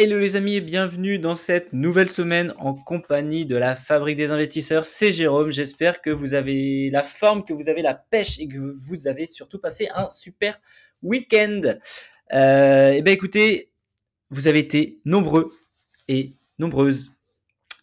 Hello les amis et bienvenue dans cette nouvelle semaine en compagnie de la Fabrique des investisseurs. C'est Jérôme, j'espère que vous avez la forme, que vous avez la pêche et que vous avez surtout passé un super week-end. Euh, eh bien écoutez, vous avez été nombreux et nombreuses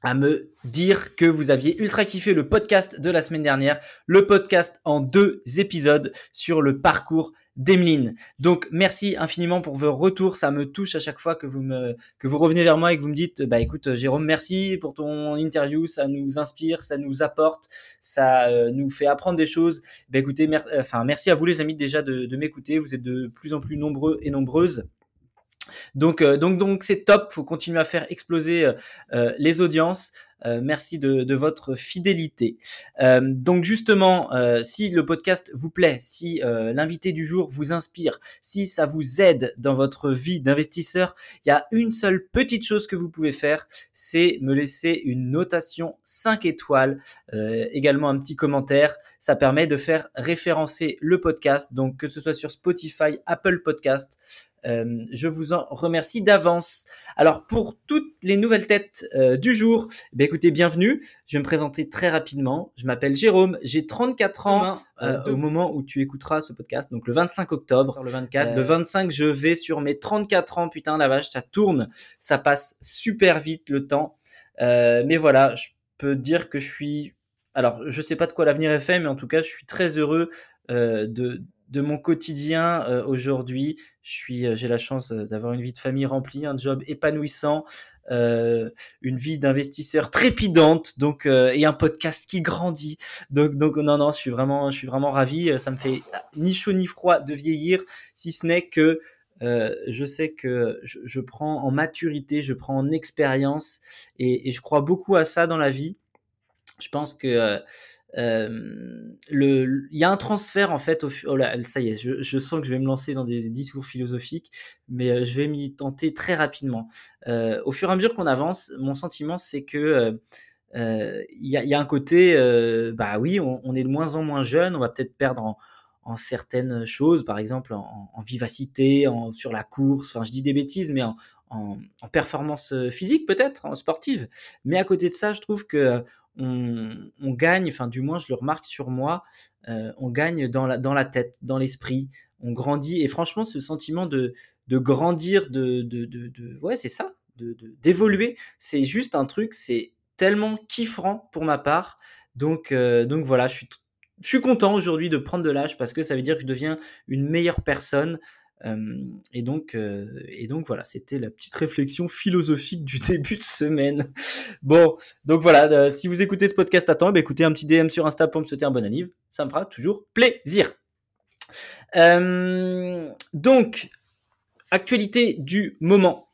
à me dire que vous aviez ultra kiffé le podcast de la semaine dernière, le podcast en deux épisodes sur le parcours d'Emeline. Donc merci infiniment pour vos retours, ça me touche à chaque fois que vous me que vous revenez vers moi et que vous me dites bah écoute Jérôme, merci pour ton interview, ça nous inspire, ça nous apporte, ça euh, nous fait apprendre des choses. Bah écoutez, enfin merci à vous les amis déjà de, m'écouter, vous êtes de plus en plus nombreux et nombreuses. Donc, euh, c'est top. Faut continuer à faire exploser euh, les audiences. Euh, merci de, votre fidélité. Euh, donc justement, euh, si le podcast vous plaît, si l'invité du jour vous inspire, si ça vous aide dans votre vie d'investisseur, il y a une seule petite chose que vous pouvez faire, c'est me laisser une notation 5 étoiles, également un petit commentaire. Ça permet de faire référencer le podcast, donc que ce soit sur Spotify, Apple Podcast. Je vous en remercie d'avance. Alors pour toutes les nouvelles têtes du jour, eh écoutez, bienvenue. Je vais me présenter très rapidement. Je m'appelle Jérôme, j'ai 34 ans euh, euh, au moment où tu écouteras ce podcast, donc le 25 octobre. le 24. Le 25, je vais sur mes 34 ans. Putain, la vache, ça tourne, ça passe super vite le temps. Euh, mais voilà, je peux dire que je suis. Alors, je sais pas de quoi l'avenir est fait, mais en tout cas, je suis très heureux de, de mon quotidien aujourd'hui. Je suis, j'ai la chance d'avoir une vie de famille remplie, un job épanouissant, euh, une vie d'investisseur trépidante, donc euh, et un podcast qui grandit. Donc, donc non, non, je suis vraiment, je suis vraiment ravi. Ça me fait ni chaud ni froid de vieillir, si ce n'est que euh, je sais que je, je, prends en maturité, je prends en expérience, et, et, je crois beaucoup à ça dans la vie. Je pense que euh, le, il y a un transfert en fait. Au, oh là, ça y est, je, sens que je vais me lancer dans des discours philosophiques, mais euh, je vais m'y tenter très rapidement. Euh, au fur et à mesure qu'on avance, mon sentiment c'est que euh, il y, a, un côté, bah oui, on, est de moins en moins jeune, on va peut-être perdre en, certaines choses, par exemple en, vivacité, en, sur la course. Enfin, je dis des bêtises, mais en, performance physique peut-être, sportive. Mais à côté de ça, je trouve que on, gagne, enfin du moins je le remarque sur moi, euh, on gagne dans la, dans la tête, dans l'esprit, on grandit. Et franchement, ce sentiment de, de grandir, de, de, de, ouais, c'est ça, d'évoluer, c'est juste un truc, c'est tellement kiffant pour ma part. Donc, euh, donc voilà, je suis, je suis content aujourd'hui de prendre de l'âge parce que ça veut dire que je deviens une meilleure personne et, donc, et donc voilà, c'était la petite réflexion philosophique du début de semaine. bon, donc voilà, si vous écoutez ce podcast à temps, bah, écoutez un petit DM sur Insta pour me souhaiter un bon anniv, ça me fera toujours plaisir. donc, actualité du moment.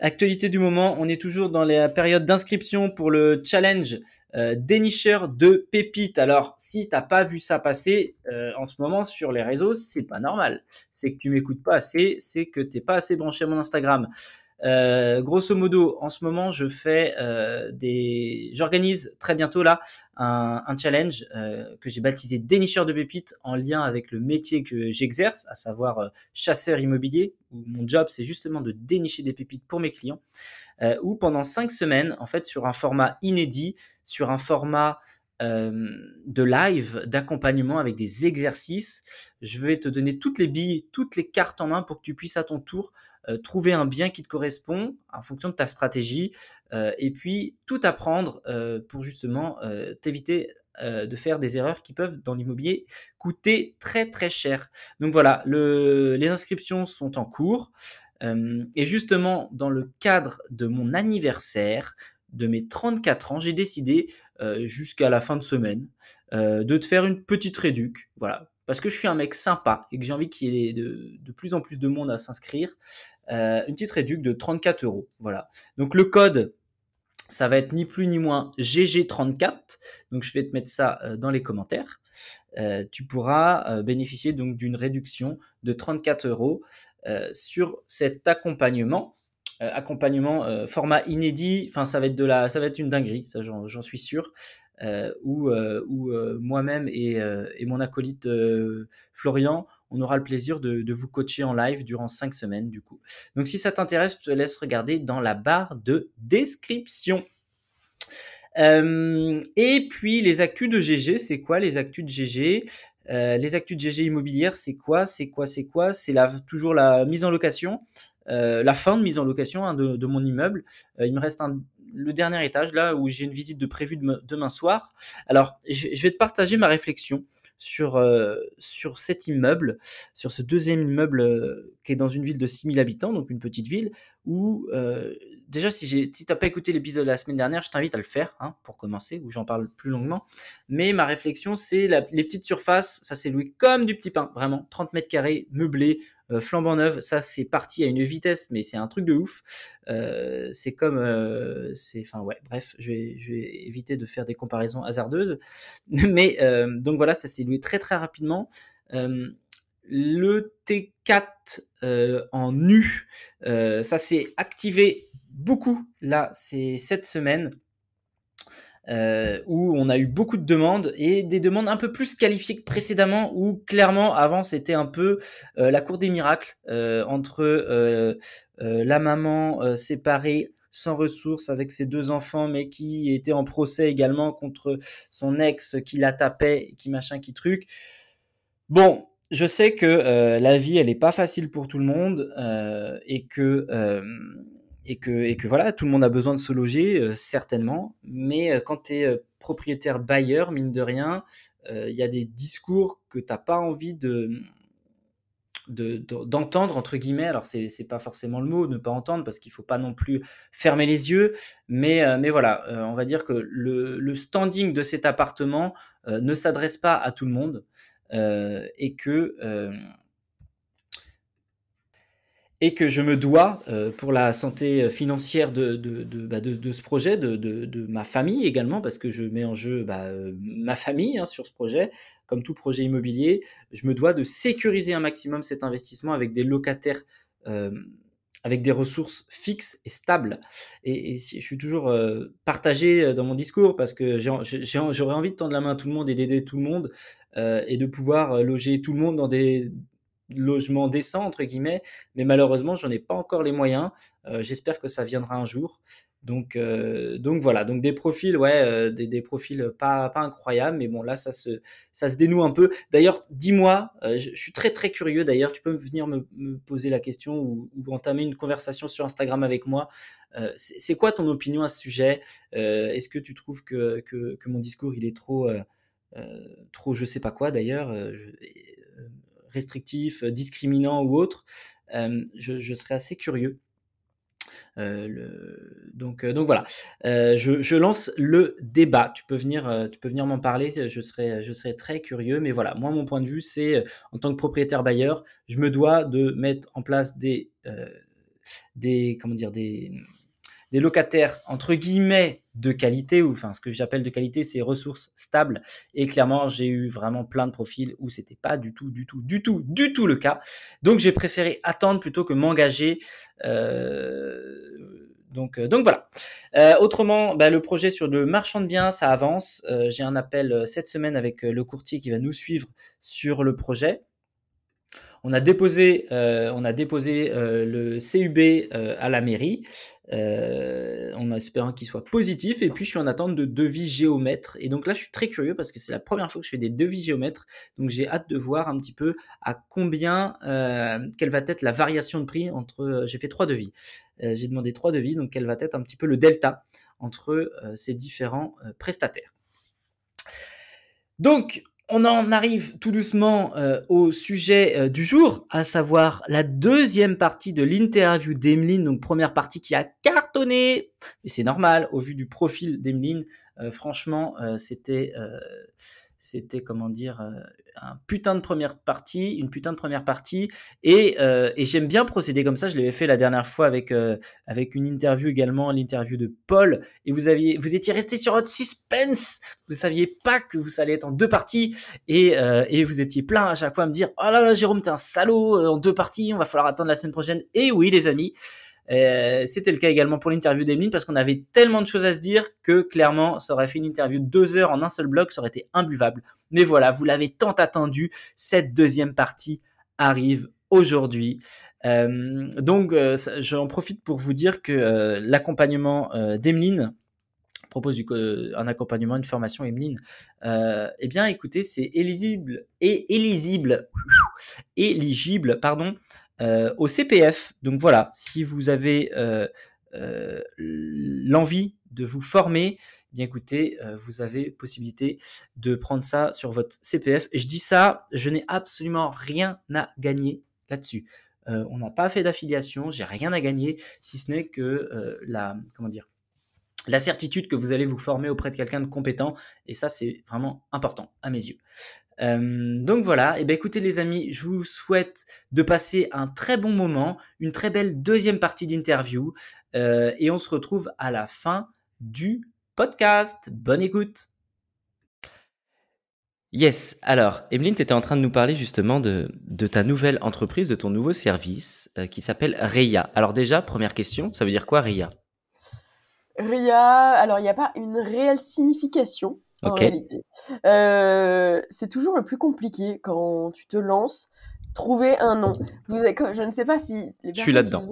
Actualité du moment, on est toujours dans la période d'inscription pour le challenge euh, dénicheur de pépites. Alors, si t'as pas vu ça passer euh, en ce moment sur les réseaux, c'est pas normal. C'est que tu m'écoutes pas assez, c'est que t'es pas assez branché à mon Instagram. Euh, grosso modo, en ce moment, je fais euh, des, j'organise très bientôt là un, challenge euh, que j'ai baptisé dénicheur de pépites en lien avec le métier que j'exerce, à savoir chasseur immobilier. Où mon job, c'est justement de dénicher des pépites pour mes clients. Où pendant cinq semaines, en fait, sur un format inédit, sur un format de live, d'accompagnement avec des exercices. Je vais te donner toutes les billes, toutes les cartes en main pour que tu puisses à ton tour euh, trouver un bien qui te correspond en fonction de ta stratégie euh, et puis tout apprendre euh, pour justement t'éviter de faire des erreurs qui peuvent dans l'immobilier coûter très très cher. Donc voilà, le, les inscriptions sont en cours et justement dans le cadre de mon anniversaire, de mes 34 ans, j'ai décidé jusqu'à la fin de semaine de te faire une petite réduc, voilà, parce que je suis un mec sympa et que j'ai envie qu'il y ait de, plus en plus de monde à s'inscrire. Euh, une petite réduc de 34 euros. Voilà. Donc le code, ça va être ni plus ni moins GG34. Donc je vais te mettre ça euh, dans les commentaires. Euh, tu pourras bénéficier donc d'une réduction de 34 euros sur cet accompagnement. accompagnement format inédit. Enfin, ça va être de la, ça va être une dinguerie. Ça, j'en suis sûr. où, où moi-même et, et, mon acolyte Florian, on aura le plaisir de, vous coacher en live durant cinq semaines du coup. Donc si ça t'intéresse, je te laisse regarder dans la barre de description. Euh, et puis les actus de GG, c'est quoi les actus de GG euh, Les actus de GG immobilière, c'est quoi? C'est quoi? C'est quoi? C'est toujours la mise en location, euh, la fin de mise en location hein, de, mon immeuble. il me reste le dernier étage là où j'ai une visite de prévue demain soir. Alors, je, vais te partager ma réflexion sur, sur cet immeuble, sur ce deuxième immeuble qui est dans une ville de 6000 habitants, donc une petite ville, où déjà, si, tu n'as pas écouté l'épisode de la semaine dernière, je t'invite à le faire, hein, pour commencer, où j'en parle plus longuement. Mais ma réflexion, c'est les petites surfaces, ça s'est loué comme du petit pain, vraiment, 30 mètres carrés, meublé, euh, flambant neuf, ça c'est parti à une vitesse, mais c'est un truc de ouf. Euh, c'est comme, euh, c'est, enfin ouais, bref, je vais, je vais, éviter de faire des comparaisons hasardeuses. Mais donc voilà, ça s'est loué très très rapidement le T4 en nu, ça s'est activé beaucoup là, c'est cette semaine. Euh, où on a eu beaucoup de demandes et des demandes un peu plus qualifiées que précédemment, où clairement avant c'était un peu euh, la cour des miracles euh, entre la maman séparée sans ressources avec ses deux enfants, mais qui était en procès également contre son ex qui la tapait, qui machin, qui truc. Bon, je sais que la vie, elle n'est pas facile pour tout le monde et que et que, voilà, tout le monde a besoin de se loger, euh, certainement, mais euh, quand tu es euh, propriétaire bailleur, mine de rien, il y a des discours que tu n'as pas envie de d'entendre entre guillemets. Alors c'est c'est pas forcément le mot ne pas entendre parce qu'il faut pas non plus fermer les yeux. Mais mais voilà on va dire que le, le, standing de cet appartement ne s'adresse pas à tout le monde et que et que je me dois, euh, pour la santé financière de, de, de, bah, ce projet, de, ma famille également, parce que je mets en jeu bah, euh, ma famille hein, sur ce projet, comme tout projet immobilier, je me dois de sécuriser un maximum cet investissement avec des locataires, euh, avec des ressources fixes et stables. Et, je suis toujours partagé dans mon discours, parce que j'aurais envie de tendre la main à tout le monde et d'aider tout le monde, et de pouvoir loger tout le monde dans des logement décent entre guillemets, mais malheureusement j'en ai pas encore les moyens. Euh, j'espère que ça viendra un jour. Donc, euh, donc voilà, donc des profils, ouais, euh, des, profils pas, pas incroyables, mais bon là ça se, dénoue un peu. D'ailleurs, dis-moi, je, suis très très curieux. D'ailleurs, tu peux venir me, poser la question ou, entamer une conversation sur Instagram avec moi. c'est quoi ton opinion à ce sujet? Est-ce que tu trouves que, que, que, mon discours il est trop, trop je sais pas quoi d'ailleurs restrictif, euh, discriminant ou autre, euh, je, serais assez curieux. Euh, donc, voilà, je, lance le débat. Tu peux venir, tu peux venir m'en parler. Je serais, très curieux. Mais voilà, moi mon point de vue, c'est en tant que propriétaire bailleur, je me dois de mettre en place des, des comment dire, des, des locataires entre guillemets de qualité, ou enfin ce que j'appelle de qualité, c'est ressources stables. Et clairement, j'ai eu vraiment plein de profils où c'était pas du tout, du tout, du tout, du tout le cas. Donc j'ai préféré attendre plutôt que m'engager. Euh, donc, euh, donc voilà. Euh, autrement, bah, le projet sur le marchand de biens, ça avance. j'ai un appel cette semaine avec le courtier qui va nous suivre sur le projet. On a déposé, a déposé le CUB à la mairie. Euh, en espérant qu'il soit positif. Et puis, je suis en attente de devis géomètre. Et donc là, je suis très curieux parce que c'est la première fois que je fais des devis géomètres. Donc, j'ai hâte de voir un petit peu à combien, euh, quelle va être la variation de prix entre. Euh, j'ai fait trois devis. j'ai demandé trois devis. Donc, quel va être un petit peu le delta entre ces différents prestataires. Donc, on en arrive tout doucement euh, au sujet euh, du jour, à savoir la deuxième partie de l'interview d'Emeline, donc première partie qui a cartonné, et c'est normal au vu du profil d'Emeline, euh, franchement c'était c'était comment dire euh, un putain de première partie, une putain de première partie, et, euh, et j'aime bien procéder comme ça. Je l'avais fait la dernière fois avec euh, avec une interview également, l'interview de Paul, et vous aviez vous étiez resté sur votre suspense. Vous saviez pas que vous allez être en deux parties, et et vous étiez plein à chaque fois à me dire oh là là Jérôme t'es un salaud en deux parties, on va falloir attendre la semaine prochaine. Et oui les amis. Euh, c'était le cas également pour l'interview d'Emeline parce qu'on avait tellement de choses à se dire que clairement, ça aurait fait une interview de deux heures en un seul bloc, ça aurait été imbuvable. Mais voilà, vous l'avez tant attendu, cette deuxième partie arrive aujourd'hui. donc, j'en profite pour vous dire que l'accompagnement d'Emeline propose un accompagnement, une formation Emeline. eh bien, écoutez, c'est éligible et éligible, éligible, pardon, au CPF. Donc voilà, si vous avez l'envie de vous former, eh bien écoutez, vous avez possibilité de prendre ça sur votre CPF. Et je dis ça, je n'ai absolument rien à gagner là-dessus. on n'a pas fait d'affiliation, j'ai rien à gagner, si ce n'est que la certitude que vous allez vous former auprès de quelqu'un de compétent. Et ça, c'est vraiment important à mes yeux. Donc voilà, et eh bien écoutez les amis, je vous souhaite de passer un très bon moment, une très belle deuxième partie d'interview, et on se retrouve à la fin du podcast. Bonne écoute. Yes, alors, Emeline, tu étais en train de nous parler justement de, ta nouvelle entreprise, de ton nouveau service euh, qui s'appelle REIA. Alors déjà, première question, ça veut dire quoi REIA RIA, alors il n'y a pas une réelle signification en réalité. Euh, c'est toujours le plus compliqué quand tu te lances trouver un nom. Vous je ne sais pas si les personnes là-dedans.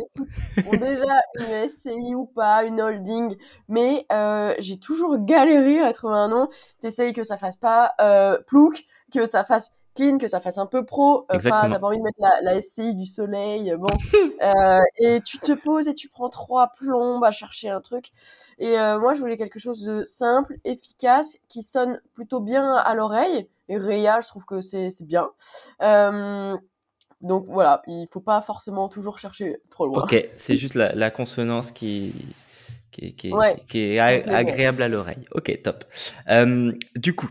ont déjà une SCI ou pas, une holding, mais euh, j'ai toujours galéré à trouver un nom. T'essayes que ça fasse pas euh, plouc, que ça fasse clean, que ça fasse un peu pro. Euh, t'as pas envie de mettre la, la, SCI du soleil, bon. euh, et tu te poses et tu prends trois plombes à chercher un truc. Et euh, moi, je voulais quelque chose de simple, efficace, qui sonne plutôt bien à l'oreille. Et Réa, je trouve que c'est bien. Euh, donc voilà, il faut pas forcément toujours chercher trop loin. Ok, c'est juste la, consonance qui, qui, est agréable à l'oreille. Ok, top. Euh, du coup,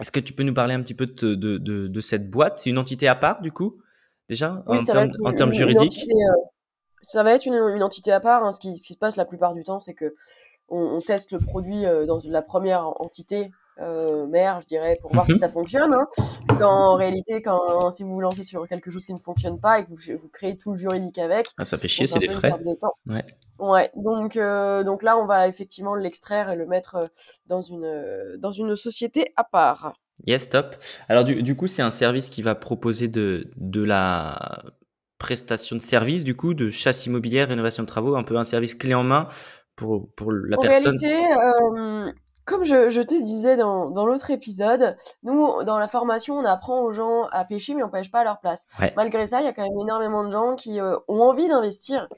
est-ce que tu peux nous parler un petit peu de, de, cette boîte? C'est une entité à part, du coup, déjà, en, termes, juridiques? euh, Ça va être une, entité à part. Hein. Ce, qui, se passe la plupart du temps, c'est que on, teste le produit euh, dans la première entité euh, mère, je dirais, pour voir si mhm. ça fonctionne. Hein. Parce qu'en réalité, quand si vous vous lancez sur quelque chose qui ne fonctionne pas et que vous, créez tout le juridique avec, ah, ça fait chier, c'est des frais. ouais. ouais. Donc, euh, donc là, on va effectivement l'extraire et le mettre euh, dans une euh, dans une société à part. Yes, top. Alors du, du coup, c'est un service qui va proposer de de la prestation de service, du coup, de chasse immobilière, rénovation de travaux, un peu un service clé en main pour, pour la en personne. Réalité, euh, comme je, te disais dans, l'autre épisode, nous, dans la formation, on apprend aux gens à pêcher, mais on pêche pas à leur place. Malgré ça, il y a quand même énormément de gens qui euh, ont envie d'investir,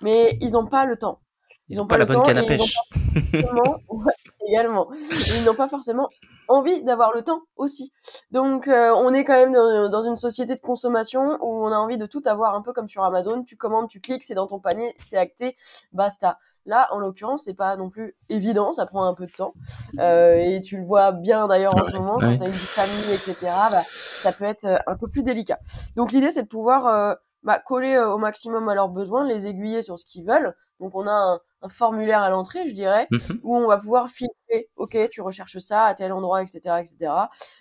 mais ils n'ont pas le temps. Ils n'ont pas, la bonne canne à pêche. également. Ils n'ont pas forcément envie d'avoir le temps aussi. Donc, euh, on est quand même dans, dans, une société de consommation où on a envie de tout avoir un peu comme sur Amazon. Tu commandes, tu cliques, c'est dans ton panier, c'est acté, basta. Là, en l'occurrence, c'est pas non plus évident, ça prend un peu de temps. Euh, et tu le vois bien d'ailleurs en ce moment, quand tu as une famille, etc., bah, ça peut être euh, un peu plus délicat. Donc l'idée, c'est de pouvoir euh, bah, coller au maximum à leurs besoins, les aiguiller sur ce qu'ils veulent. Donc on a un, un formulaire à l'entrée, je dirais, mhm. où on va pouvoir filtrer, ok, tu recherches ça à tel endroit, etc., etc.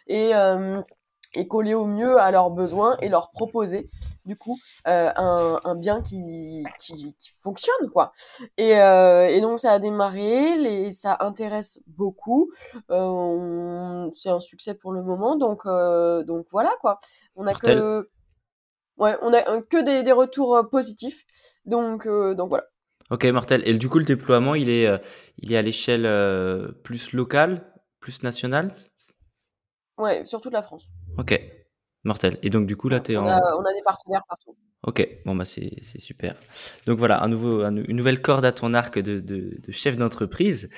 Et et coller au mieux à leurs besoins et leur proposer du coup euh, un, un, bien qui, qui, qui, fonctionne quoi. Et, euh, et, donc ça a démarré les, ça intéresse beaucoup. Euh, c'est un succès pour le moment donc donc voilà quoi. On a que ouais on a que des, des retours positifs. Donc donc voilà. Ok mortel. Et du coup le déploiement il est il est à l'échelle plus locale plus nationale? Ouais, sur toute la France. Ok, mortel. Et donc, du coup, là, tu es on en. A, on a des partenaires partout. Ok, bon, bah, c'est super. Donc, voilà, un nouveau, une nouvelle corde à ton arc de, de, de chef d'entreprise.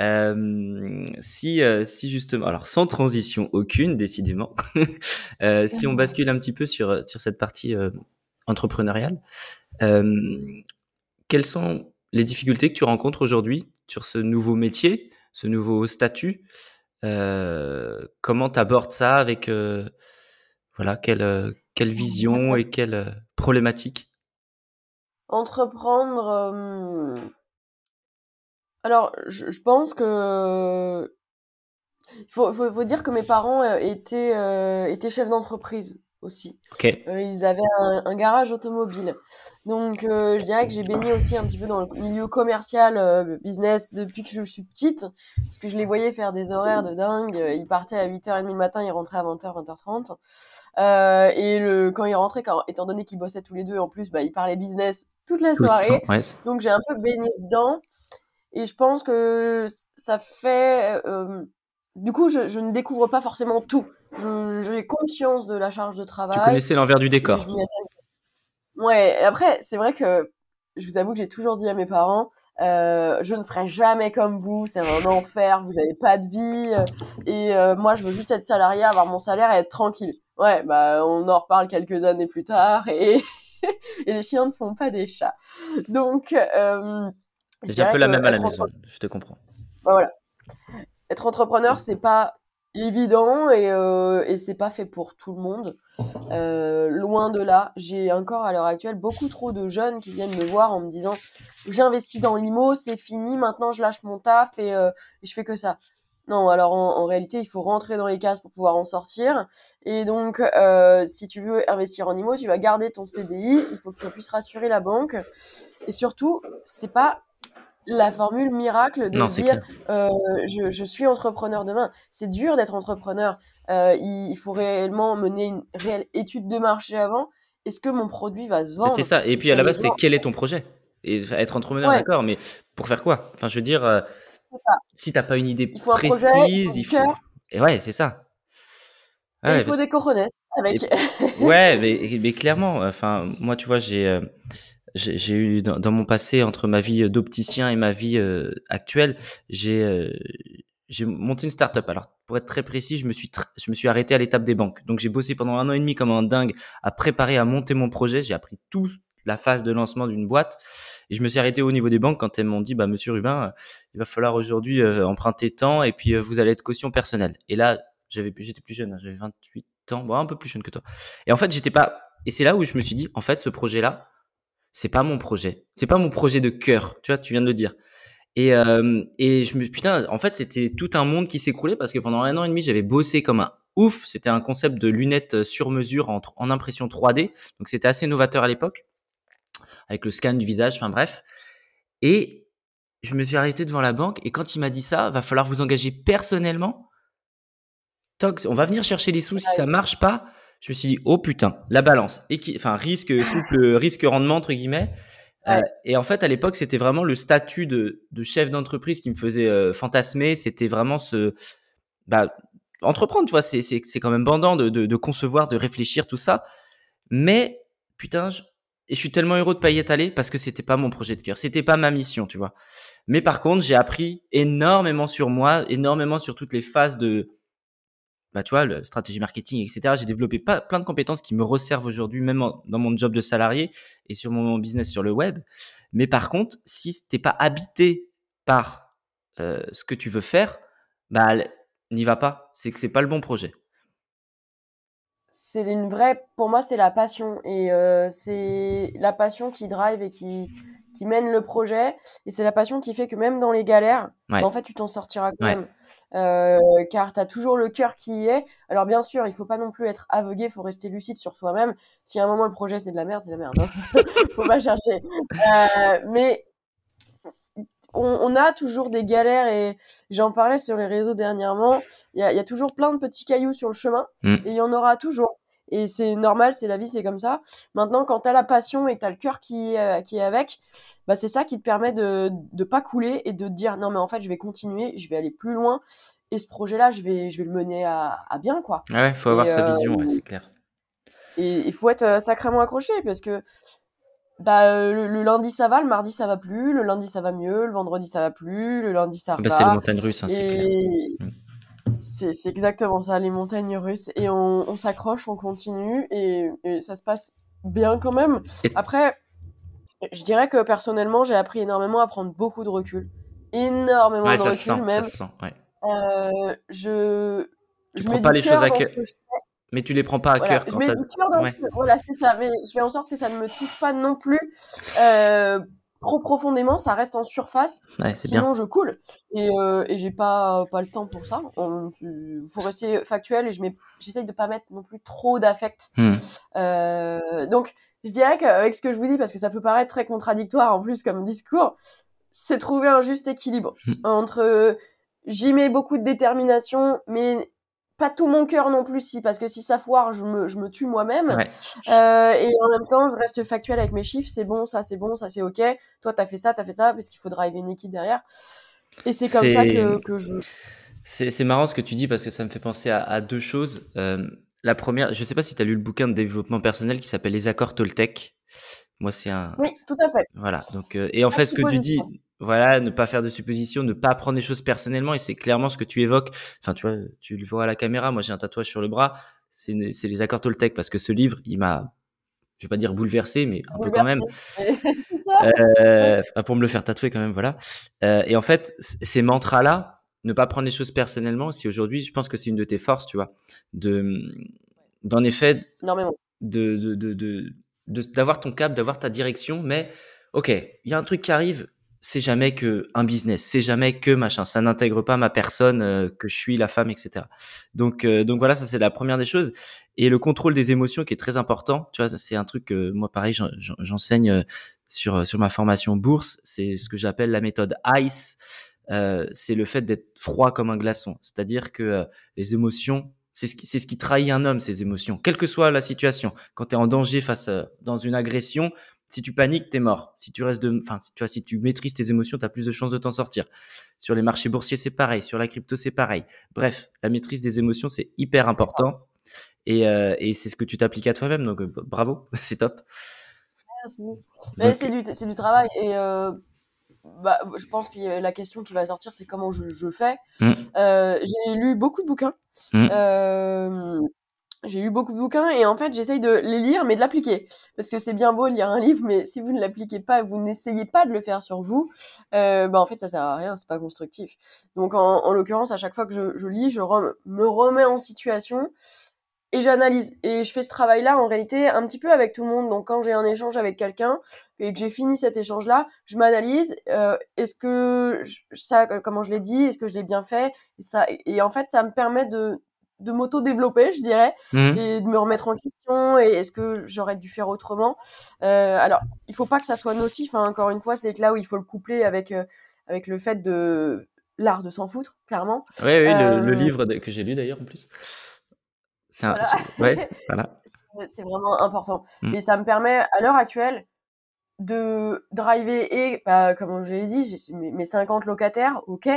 Euh, si, euh, si justement, alors sans transition aucune, décidément, euh, si on bascule un petit peu sur, sur cette partie entrepreneuriale, quelles sont les difficultés que tu rencontres aujourd'hui sur ce nouveau métier, ce nouveau statut comment tu abordes ça avec euh, voilà quelle, euh, quelle vision et quelle problématique? Entreprendre. Alors, je, pense que il faut, faut, dire que mes parents étaient, étaient chefs d'entreprise aussi. Euh, ils avaient un, un garage automobile. Donc, euh, je dirais que j'ai baigné aussi un petit peu dans le milieu commercial, euh, business, depuis que je suis petite. Parce que je les voyais faire des horaires de dingue. Ils partaient à 8h30 le matin, ils rentraient à 20h, 20h30. Euh, et le, quand ils rentraient, quand, étant donné qu'ils bossaient tous les deux, en plus, bah, ils parlaient business toute la soirée. temps, ouais. Donc j'ai un peu baigné dedans. Et je pense que ça fait... euh, du coup, je, je ne découvre pas forcément tout. J'ai conscience de la charge de Tu travail. connaissais l'envers du décor. Ouais, et après, c'est vrai que je vous avoue que j'ai toujours dit à mes parents, euh, je ne ferai jamais comme vous, c'est un enfer, vous n'avez pas de vie, et euh, moi je veux juste être salarié, avoir mon salaire et être tranquille. Ouais, bah on en reparle quelques années plus tard, et, et les chiens ne font pas des chats. Donc, euh, J'ai un peu la même à la maison, je te comprends. bah voilà. Être entrepreneur, c'est pas évident et, euh, et c'est pas fait pour tout le monde. Euh, loin de là, j'ai encore à l'heure actuelle beaucoup trop de jeunes qui viennent me voir en me disant j'ai investi dans l'IMO, c'est fini, maintenant je lâche mon taf et, euh, et je fais que ça. Non, alors en, en réalité, il faut rentrer dans les cases pour pouvoir en sortir. Et donc, si tu veux investir en IMO, tu vas garder ton CDI. Il faut que tu puisses rassurer la banque. Et surtout, c'est pas la formule miracle de Non, dire euh, je, je suis entrepreneur demain. C'est dur d'être entrepreneur. Euh, il, il faut réellement mener une réelle étude de marché avant. Est-ce que mon produit va se vendre C'est ça. Et puis à la base, c'est quel est ton projet? Et être entrepreneur, Ouais, d'accord, mais pour faire quoi? Enfin, je veux dire, euh, c'est ça. si t'as pas une idée Il faut un projet, il précise, faut il faut. cœur Et ouais, c'est ça. Ouais, il faut parce- des cojones et- avec. ouais, mais, mais clairement. Enfin, moi, tu vois, j'ai euh, j'ai eu dans, dans mon passé entre ma vie d'opticien et ma vie euh, actuelle, j'ai euh, j'ai monté une start-up. Alors, pour être très précis, je me suis je me suis arrêté à l'étape des banques. Donc, j'ai bossé pendant un an et demi comme un dingue à préparer, à monter mon projet. J'ai appris toute la phase de lancement d'une boîte et je me suis arrêté au niveau des banques quand elles m'ont dit, bah, Monsieur Rubin, euh, il va falloir aujourd'hui euh, emprunter tant et puis euh, vous allez être caution personnelle. Et là, j'avais j'étais plus jeune, hein, j'avais 28 ans, bon, un peu plus jeune que toi. Et en fait, j'étais pas. Et c'est là où je me suis dit, en fait, ce projet-là, c'est pas mon projet. C'est pas mon projet de cœur. Tu vois, tu viens de le dire. Et, euh, et je me putain, en fait, c'était tout un monde qui s'écroulait parce que pendant un an et demi, j'avais bossé comme un ouf. C'était un concept de lunettes sur mesure en, en impression 3D. Donc, c'était assez novateur à l'époque avec le scan du visage. Enfin, bref. Et je me suis arrêté devant la banque et quand il m'a dit ça, va falloir vous engager personnellement. Toc, on va venir chercher les sous si ça marche pas. Je me suis dit, oh putain, la balance. Enfin, risque, couple, risque rendement, entre guillemets. Euh, et en fait, à l'époque, c'était vraiment le statut de, de chef d'entreprise qui me faisait euh, fantasmer. C'était vraiment ce, bah, entreprendre, tu vois, c'est, c'est, c'est quand même bandant de, de, de concevoir, de réfléchir, tout ça. Mais, putain, je, et je suis tellement heureux de pas y être allé parce que c'était pas mon projet de cœur. C'était pas ma mission, tu vois. Mais par contre, j'ai appris énormément sur moi, énormément sur toutes les phases de, bah, tu vois, stratégie marketing, etc. J'ai développé pas, plein de compétences qui me resservent aujourd'hui, même en- dans mon job de salarié et sur mon business sur le web. Mais par contre, si t'es pas habité par euh, ce que tu veux faire, bah, n'y va pas. C'est que c'est pas le bon projet. c'est une vraie, pour moi, c'est la passion. Et euh, c'est la passion qui drive et qui, qui mène le projet. Et c'est la passion qui fait que même dans les galères, Ouais. bah, en fait, tu t'en sortiras quand Ouais. même. Euh, car tu as toujours le cœur qui y est. Alors, bien sûr, il faut pas non plus être aveuglé, il faut rester lucide sur soi-même. Si à un moment le projet c'est de la merde, c'est de la merde. Hein. faut pas chercher. Euh, mais on, on a toujours des galères et j'en parlais sur les réseaux dernièrement. Il y y a toujours plein de petits cailloux sur le chemin Mm. et il y en aura toujours. Et c'est normal, c'est la vie, c'est comme ça. Maintenant, quand tu as la passion et que tu as le cœur qui, est- qui est avec, bah, c'est ça qui te permet de ne pas couler et de te dire non, mais en fait, je vais continuer, je vais aller plus loin. Et ce projet-là, je vais, je vais le mener à, à bien, quoi. Ah ouais, faut avoir Et, sa euh, vision, ouais, c'est clair. Et il faut être euh, sacrément accroché parce que bah, euh, le, le lundi ça va, le mardi ça va plus, le lundi ça va mieux, le vendredi ça va plus, le lundi ça Ah va. bah, c'est les montagnes russes, hein, c'est clair. C'est c'est exactement ça, les montagnes russes. Et on, on s'accroche, on continue et, et ça se passe bien quand même. Après, je dirais que personnellement j'ai appris énormément à prendre beaucoup de recul. Énormément Ouais, de se recul sent, ça même. se sent, ouais. Euh, je Tu je prends mets pas les choses à cœur. je. Mais tu les prends pas à Voilà, cœur je quand mets t'as... du cœur dans Ouais. Voilà, c'est ça. Mais je fais en sorte que ça ne me touche pas non plus. Euh, trop profondément, ça reste en surface. Ouais, Sinon, bien. je coule. Et, euh, et j'ai pas, pas le temps pour ça. Il faut rester factuel et je j'essaye de pas mettre non plus trop d'affect. Hmm. Euh, donc, je dirais qu'avec ce que je vous dis, parce que ça peut paraître très contradictoire en plus comme discours, c'est trouver un juste équilibre Hmm. entre euh, j'y mets beaucoup de détermination, mais pas tout mon cœur non plus, si, parce que si ça foire, je me, je me tue moi-même. Ouais. Euh, et en même temps, je reste factuel avec mes chiffres, c'est bon, ça c'est bon, ça c'est ok. Toi, t'as fait ça, t'as fait ça, parce qu'il faut driver une équipe derrière. Et c'est comme ça que, que je. C'est c'est marrant ce que tu dis parce que ça me fait penser à, à deux choses. Euh, la première, je sais pas si tu as lu le bouquin de développement personnel qui s'appelle Les accords Toltec. Moi, c'est un. Oui, tout à fait. Voilà. Donc, euh, et en fait, ce que tu dis. Voilà, ne pas faire de suppositions, ne pas prendre les choses personnellement, et c'est clairement ce que tu évoques. Enfin, tu vois, tu le vois à la caméra. Moi, j'ai un tatouage sur le bras. C'est c'est les accords Toltec parce que ce livre, il m'a, je vais pas dire bouleversé, mais un peu quand même. C'est ça. Euh, pour me le faire tatouer quand même, voilà. Euh, et en fait, ces mantras-là, ne pas prendre les choses personnellement, si aujourd'hui, je pense que c'est une de tes forces, tu vois, de, d'en effet, Énormément. de, de- de- d'avoir ton cap, d'avoir ta direction, mais ok, il y a un truc qui arrive, c'est jamais que un business, c'est jamais que machin, ça n'intègre pas ma personne, euh, que je suis la femme, etc. Donc, euh, donc voilà, ça c'est la première des choses. Et le contrôle des émotions qui est très important, tu vois, c'est un truc que moi pareil, j'en- j'en- j'enseigne euh, sur sur ma formation bourse, c'est ce que j'appelle la méthode ICE. Euh, c'est le fait d'être froid comme un glaçon, c'est-à-dire que euh, les émotions c'est ce, qui, c'est ce qui trahit un homme, ces émotions, quelle que soit la situation. Quand tu es en danger face à, dans une agression, si tu paniques, t'es mort. Si tu restes de, enfin, tu vois, si tu maîtrises tes émotions, t'as plus de chances de t'en sortir. Sur les marchés boursiers, c'est pareil. Sur la crypto, c'est pareil. Bref, la maîtrise des émotions, c'est hyper important. Et, euh, et c'est ce que tu t'appliques à toi-même. Donc, euh, bravo, c'est top. Merci. C'est du, du travail. Et euh, bah, je pense que la question qui va sortir, c'est comment je, je fais. Mm. Euh, j'ai lu beaucoup de bouquins. Mm. J'ai lu beaucoup de bouquins et en fait, j'essaye de les lire, mais de l'appliquer. Parce que c'est bien beau de lire un livre, mais si vous ne l'appliquez pas, vous n'essayez pas de le faire sur vous, euh, bah en fait, ça sert à rien, c'est pas constructif. Donc, en, en l'occurrence, à chaque fois que je, lis, je me remets en situation et j'analyse. Et je fais ce travail-là, en réalité, un petit peu avec tout le monde. Donc, quand j'ai un échange avec quelqu'un et que j'ai fini cet échange-là, je m'analyse. euh, est-ce que ça, euh, comment je l'ai dit, est-ce que je l'ai bien fait? Et, ça, et en fait, ça me permet de, de m'auto-développer, je dirais, Mhm. et de me remettre en question. Et est-ce que j'aurais dû faire autrement? Euh, Alors, il faut pas que ça soit nocif. hein, encore une fois, c'est que là où il faut le coupler avec, euh, avec le fait de l'art de s'en foutre, clairement. Oui, oui, le, le Euh, livre de- que j'ai lu d'ailleurs en plus. C'est un, Voilà. ouais, voilà. Vraiment important. Mm. Et ça me permet, à l'heure actuelle, de driver et, bah, comme je l'ai dit, j'ai mes mes 50 locataires, ok,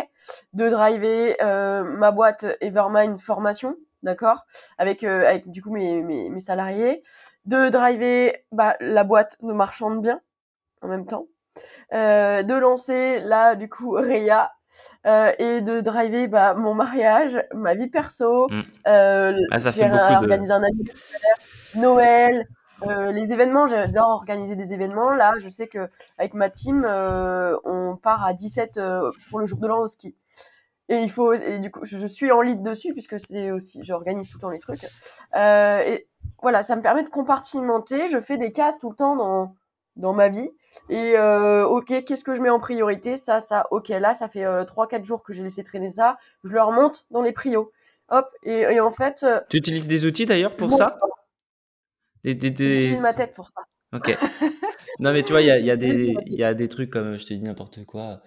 de driver euh, ma boîte Evermind formation, d'accord, avec, euh, avec du coup mes, mes, mes salariés, de driver bah, la boîte de marchand de biens en même temps, euh, de lancer là du coup Reya euh, et de driver bah, mon mariage, ma vie perso, Mm. euh, Ah, ça fait j'ai beaucoup de- organisé un anniversaire, Noël, euh, les événements, j'adore organiser des événements. Là, je sais que avec ma team, euh, on part à 17 euh, pour le jour de l'an au ski. Et il faut, et du coup, je, suis en lead dessus puisque c'est aussi, j'organise tout le temps les trucs. Euh, et voilà, ça me permet de compartimenter. Je fais des cases tout le temps dans dans ma vie. Et euh, ok, qu'est-ce que je mets en priorité? Ça, ça, ok. Là, ça fait euh, 3-4 jours que j'ai laissé traîner ça. Je le remonte dans les prios. Hop. Et, et en fait, euh, Tu utilises des outils d'ailleurs pour ça? Des, des, des- j'utilise ma tête pour ça. Ok. Non, mais tu vois, il y a, y, des- y a trucs comme, je te dis n'importe quoi,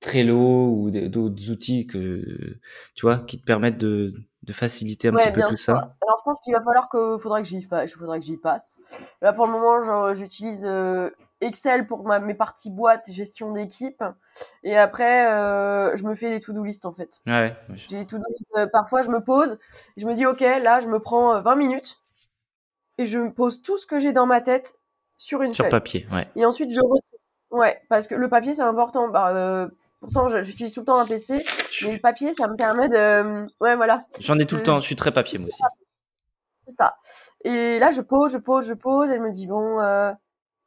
Trello ou d'autres outils que, tu vois, qui te permettent de, de faciliter un Ouais, petit peu tout ça. Alors, je pense qu'il va falloir que, faudrait que j'y que passe. Là, pour le moment, j'utilise euh, Excel pour ma, mes parties boîtes, gestion d'équipe. Et après, euh, je me fais des to-do list, en fait. Ouais, ouais. moi, je- J'ai des to-do list. euh, parfois, je me pose, je me dis, OK, là, je me prends euh, 20 minutes et je pose tout ce que j'ai dans ma tête sur une Sur feuille. papier, ouais. Et ensuite, je. Ouais, parce que le papier, c'est important. Bah, euh, pourtant, j'utilise tout le temps un PC, Je- mais le papier, ça me permet de. Ouais, voilà. J'en ai tout le Euh, temps, je suis très papier moi aussi. C'est ça. Et là, je pose, je pose, je pose, et je me dis, bon, euh,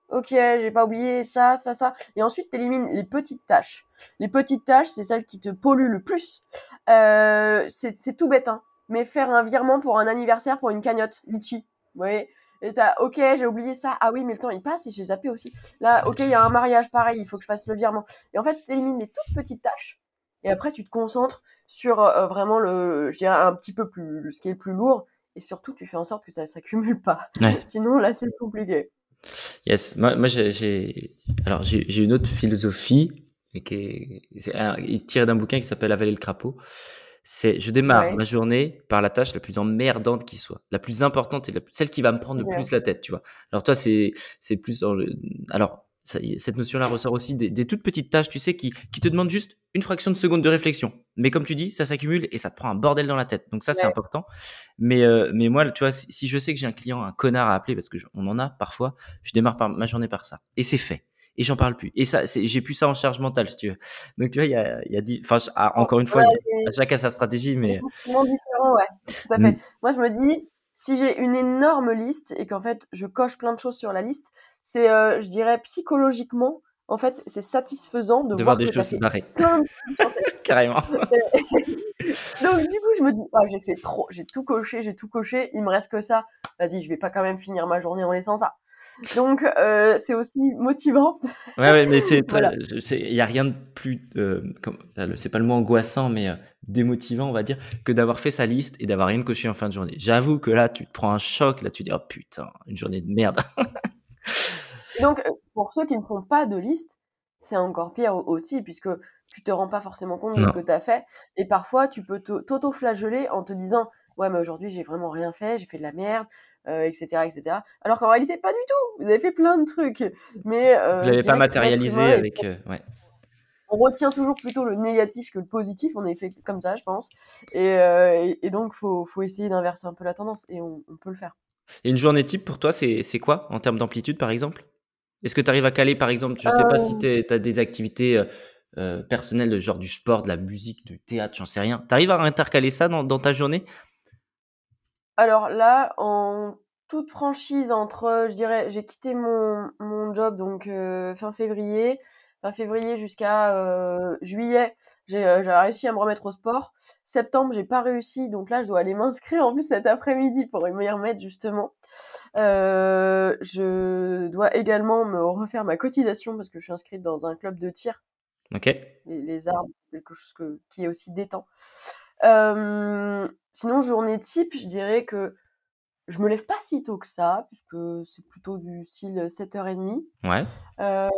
ok, j'ai pas oublié ça, ça, ça. Et ensuite, tu élimines les petites tâches. Les petites tâches, c'est celles qui te polluent le plus. Euh, c'est c'est tout bête, hein. Mais faire un virement pour un anniversaire pour une cagnotte, Litchi. Voyez Et t'as, ok, j'ai oublié ça. Ah oui, mais le temps il passe et j'ai zappé aussi. Là, ok, il y a un mariage, pareil, il faut que je fasse le virement. Et en fait, tu élimines les toutes petites tâches. Et après, tu te concentres sur euh, vraiment le, je dirais, un petit peu plus, ce qui est le plus lourd. Et surtout, tu fais en sorte que ça s'accumule pas. Sinon, là, c'est compliqué. Yes, moi, moi j'ai, alors j'ai une autre philosophie qui est, est tirée d'un bouquin qui s'appelle Avaler le crapaud c'est je démarre ma journée par la tâche la plus emmerdante qui soit, la plus importante et celle qui va me prendre le plus la tête, tu vois. Alors toi, c'est c'est plus dans le, alors cette notion-là ressort aussi des, toutes petites tâches, tu sais, qui, qui te demandent juste une fraction de seconde de réflexion. Mais comme tu dis, ça s'accumule et ça te prend un bordel dans la tête. Donc ça, c'est important. Mais, euh, mais moi, tu vois, si, je sais que j'ai un client, un connard à appeler, parce que on en a parfois, je démarre par ma journée par ça. Et c'est fait et j'en parle plus. Et ça, j'ai plus ça en charge mentale, si tu veux. Donc, tu vois, il y a, il y a enfin, ah, encore une fois, chacun sa stratégie, mais. C'est différent, ouais. Tout à fait. Mm. Moi, je me dis, si j'ai une énorme liste et qu'en fait, je coche plein de choses sur la liste, c'est, euh, je dirais, psychologiquement, en fait, c'est satisfaisant de, voir, des choses barrées. Carrément. Donc, du coup, je me dis, ah, j'ai fait trop, j'ai tout coché, j'ai tout coché, il me reste que ça. Vas-y, je vais pas quand même finir ma journée en laissant ça. Donc, euh, c'est aussi motivant. Ouais, ouais mais c'est il y a rien de plus, euh, c'est pas le mot angoissant, mais euh, démotivant, on va dire, que d'avoir fait sa liste et d'avoir rien coché en fin de journée. J'avoue que là, tu te prends un choc, là, tu dis, oh putain, une journée de merde. Donc, pour ceux qui ne font pas de liste, c'est encore pire aussi, puisque tu te rends pas forcément compte de ce que tu as fait. Et parfois, tu peux t'auto-flageller en te disant, ouais, mais aujourd'hui, j'ai vraiment rien fait, j'ai fait de la merde, euh, etc. Alors qu'en réalité, pas du tout. Vous avez fait plein de trucs. Mais, euh, Vous l'avez pas matérialisé avec. Euh, ouais. On retient toujours plutôt le négatif que le positif. On est fait comme ça, je pense. Et, et, donc, faut, faut essayer d'inverser un peu la tendance. Et on, peut le faire. Et une journée type pour toi, c'est quoi en termes d'amplitude, par exemple? Est-ce que tu arrives à caler, par exemple, je sais pas si tu as des activités personnelles, genre du sport, de la musique, du théâtre, j'en sais rien. Tu arrives à intercaler ça dans, dans ta journée? Alors là, en toute franchise entre, je dirais, j'ai quitté mon, mon job donc euh, fin février, fin février jusqu'à euh, juillet, euh, j'ai réussi à me remettre au sport. Septembre, j'ai pas réussi, donc là, je dois aller m'inscrire en plus cet après-midi pour y remettre justement. je dois également me refaire ma cotisation parce que je suis inscrite dans un club de tir. Ok. Les, les arbres, quelque chose qui est aussi détend. Euh, sinon, journée type, je dirais que je me lève pas si tôt que ça, puisque c'est plutôt du style 7h30. Ouais. Euh,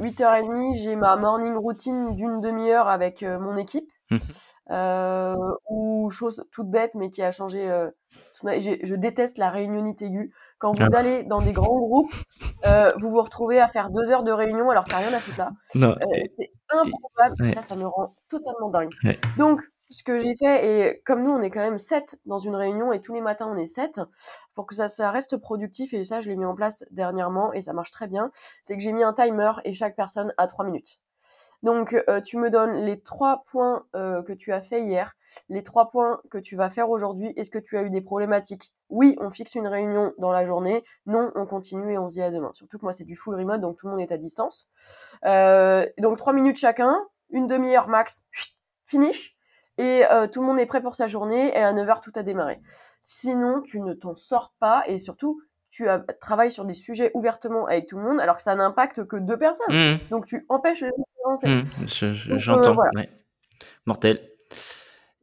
8h30, j'ai ma morning routine d'une demi-heure avec mon équipe. Mmh euh, ou chose toute bête, mais qui a changé. Euh, je, déteste la réunionite aiguë. Quand vous ah. allez dans des grands groupes, euh, vous vous retrouvez à faire deux heures de réunion alors n'y a rien à foutre là. c'est improbable. Ça, ça me rend totalement dingue. Donc, ce que j'ai fait, et comme nous, on est quand même 7 dans une réunion, et tous les matins, on est 7, pour que ça, ça reste productif, et ça, je l'ai mis en place dernièrement, et ça marche très bien, c'est que j'ai mis un timer, et chaque personne a 3 minutes. Donc, euh, tu me donnes les 3 points euh, que tu as fait hier, les 3 points que tu vas faire aujourd'hui, est-ce que tu as eu des problématiques? Oui, on fixe une réunion dans la journée, non, on continue et on se dit à demain. Surtout que moi, c'est du full remote, donc tout le monde est à distance. Euh, donc, 3 minutes chacun, une demi-heure max, finish et euh, tout le monde est prêt pour sa journée et à 9h tout a démarré. Sinon, tu ne t'en sors pas et surtout, tu travailles sur des sujets ouvertement avec tout le monde alors que ça n'impacte que deux personnes. Mmh. Donc tu empêches les gens d'avancer. Mmh, euh, j'entends. Mortel.